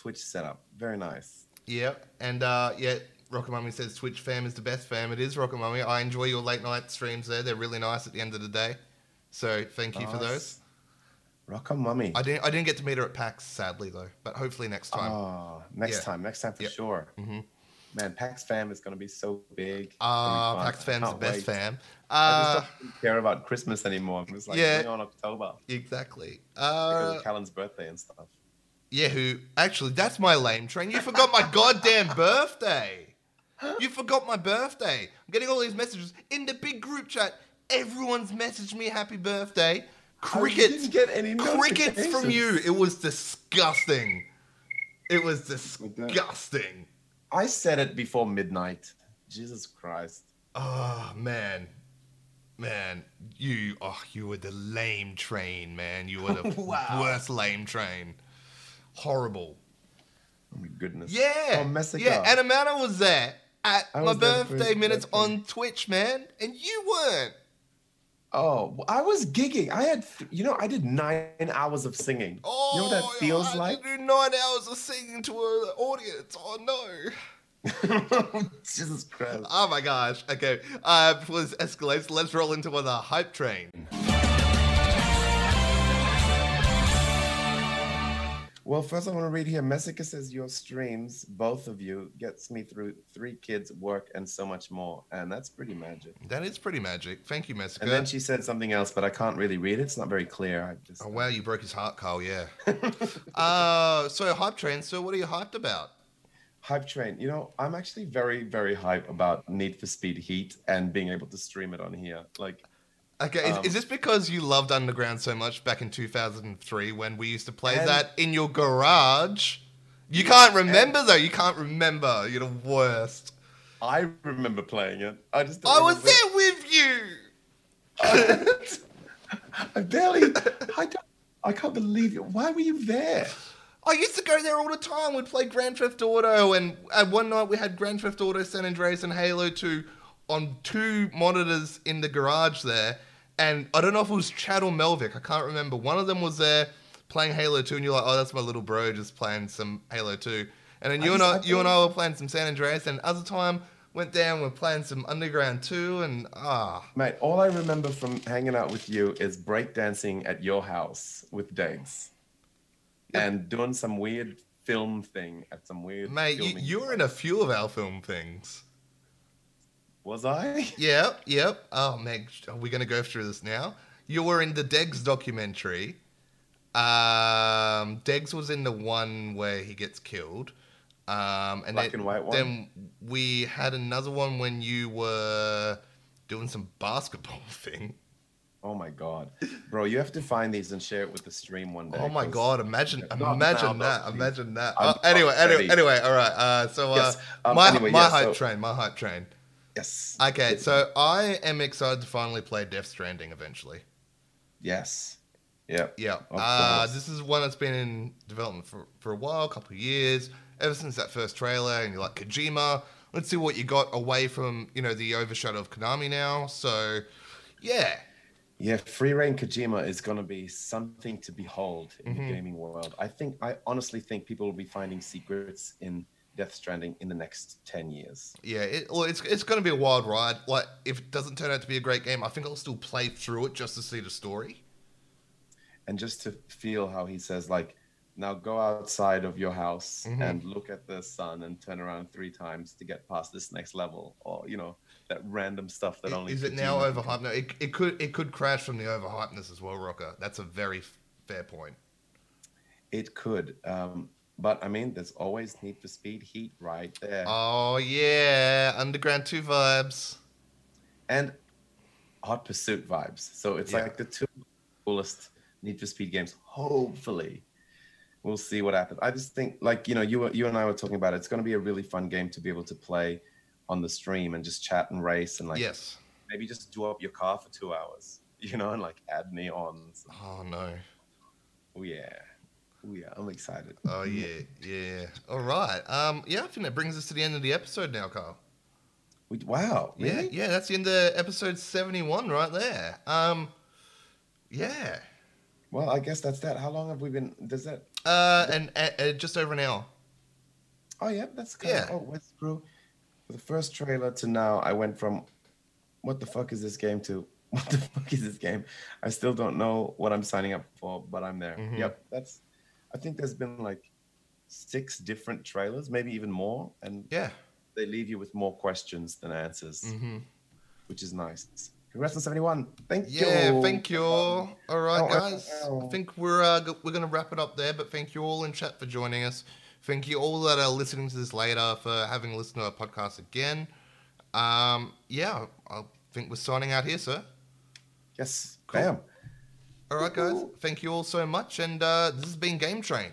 S2: Twitch setup. Very nice.
S1: Yep. And uh, yeah, Rocket Mummy says Twitch fam is the best fam. It is Rocket Mummy. I enjoy your late night streams there. They're really nice at the end of the day. So thank you for those.
S2: Rock on, mummy.
S1: I didn't I didn't get to meet her at PAX sadly though, but hopefully next time.
S2: Oh, next
S1: Yeah.
S2: time. Next time for
S1: Yep.
S2: sure.
S1: Mhm.
S2: Man, PAX fam is going to be so big.
S1: Ah,
S2: be.
S1: PAX fam's the best
S2: wait.
S1: fam.
S2: I
S1: Uh,
S2: just don't care about Christmas anymore. I'm just like,
S1: Yeah.
S2: on October
S1: exactly.
S2: because
S1: Uh,
S2: of Callan's birthday and stuff.
S1: Yeah, who actually that's my lame train. You forgot my goddamn birthday. You forgot my birthday. I'm getting all these messages in the big group chat. Everyone's messaged me happy birthday.
S2: Oh, you
S1: Crickets.
S2: didn't get any
S1: crickets from you. It was disgusting. It was disgusting.
S2: I said it before midnight. Jesus Christ.
S1: Oh man, man, you oh you were the lame train, man. You were the
S2: Wow.
S1: worst lame train. Horrible.
S2: Oh my goodness.
S1: Yeah,
S2: Oh,
S1: yeah. And Amanda was there at
S2: I
S1: my
S2: was there for his
S1: birthday minutes
S2: birthday.
S1: on Twitch, man, and you weren't.
S2: Oh, I was gigging. I had, you know, I did nine hours of singing.
S1: Oh,
S2: you know what that feels
S1: I
S2: like?
S1: to do nine hours of singing to an audience. Oh no.
S2: Jesus Christ.
S1: Oh my gosh. Okay. Uh, before this escalates, let's roll into the hype train.
S2: Well, first I want to read here. Messica says your streams, both of you, gets me through three kids, work, and so much more, and that's pretty magic.
S1: That is pretty magic. Thank you, Messica.
S2: And then she said something else, but I can't really read it. It's not very clear. I just
S1: Oh wow, you broke his heart, Carl. Yeah. uh, so hype train. So what are you hyped about?
S2: Hype train. You know, I'm actually very, very hype about Need for Speed Heat and being able to stream it on here. Like,
S1: Okay, is,
S2: Um,
S1: is this because you loved Underground so much back in 2003 when we used to play that in your garage? You can't remember though. You can't remember. You're the worst.
S2: I remember playing it. I just.
S1: I was there with you.
S2: I barely. I don't. I can't believe it. Why were you there?
S1: I used to go there all the time. We'd play Grand Theft Auto, and at one night we had Grand Theft Auto, San Andreas, and Halo 2 on two monitors in the garage there. And I don't know if it was Chad or Melvick. I can't remember. One of them was there playing Halo 2, and you're like, "Oh, that's my little bro just playing some Halo 2." And then
S2: I
S1: you and I,
S2: I
S1: you and I were playing some San Andreas, and other time went down. We're playing some Underground 2, and ah,
S2: Mate, all I remember from hanging out with you is breakdancing at your house with Degs. And doing some weird film thing at some weird.
S1: mate, you, you were in a few of our film things.
S2: Was I?
S1: Yep, yep. Oh, Meg, are we going to go through this now? You were in the Degs documentary. Um, Degs was in the one where he gets killed. Um, and
S2: Black
S1: then,
S2: and white one?
S1: Then we had another one when you were doing some basketball thing.
S2: Oh my god, bro! You have to find these and share it with the stream one day.
S1: Oh my god! Imagine, imagine that!
S2: please.
S1: Imagine that! Oh, anyway, anyway, anyway. All right. Uh, so uh,
S2: Yes, um,
S1: my
S2: anyway,
S1: my
S2: yeah,
S1: hype
S2: so-
S1: train, my hype train.
S2: Yes.
S1: Okay, so I am excited to finally play Death Stranding eventually.
S2: Yes. Yeah.
S1: Yeah. Uh, this is one that's been in development for, for a while, a couple of years, ever since that first trailer, and you're like, Kojima, let's see what you got away from, you know, the overshadow of Konami now. So, yeah.
S2: Yeah, Free Rein Kojima is going to be something to behold in
S1: Mhm.
S2: the gaming world. I think, I honestly think people will be finding secrets in Death Stranding in the next 10 years.
S1: Yeah, it, well, it's it's going to be a wild ride. Like, if it doesn't turn out to be a great game, I think I'll still play through it just to see the story.
S2: And just to feel how he says, like, now go outside of your house
S1: Mhm.
S2: and look at the sun and turn around three times to get past this next level, or, you know, that random stuff that
S1: I-
S2: only.
S1: Is it now overhyped? No, it, it could it could crash from the overhypeness as well, Rocker. That's a very fair point.
S2: It could. Um, but I mean, there's always Need for Speed Heat right there.
S1: Oh, yeah. Underground 2 vibes.
S2: and Hot Pursuit vibes. So it's
S1: Yeah.
S2: like the two coolest Need for Speed games. Hopefully, we'll see what happens. I just think, like you know, you were- you and I were talking about it. It's going to be a really fun game to be able to play on the stream and just chat and race and like
S1: yes.
S2: maybe just do up your car for two hours, you know, and like add neons.
S1: Oh, no.
S2: Oh yeah, oh yeah, I'm excited.
S1: Oh yeah, yeah. All right. Um, yeah, I think that brings us to the end of the episode now, Carl.
S2: We, wow, really?
S1: Yeah, yeah. That's the end of episode seventy-one right there. Um, yeah.
S2: Well, I guess that's that. How long have we been? Does that?
S1: Uh, and uh, just over an hour.
S2: Oh yeah, that's kind
S1: Yeah.
S2: of, oh what's through the first trailer to now I went from what the fuck is this game to what the fuck is this game? I still don't know what I'm signing up for, but I'm there.
S1: Mhm.
S2: Yep, that's I think there's been like six different trailers, maybe even more, and
S1: Yeah.
S2: they leave you with more questions than answers,
S1: hmm
S2: which is nice. Congrats on 71. Thank you.
S1: Yeah. Thank you. All right,
S2: Oh,
S1: guys.
S2: oh.
S1: I think we're uh, we're gonna wrap it up there. But thank you all in chat for joining us. Thank you all that are listening to this later for having listened to our podcast again. Um, yeah, I think we're signing out here, sir.
S2: Yes.
S1: Cool.
S2: Bam.
S1: All right, guys. Thank you all so much, and uh, this has been Game Train.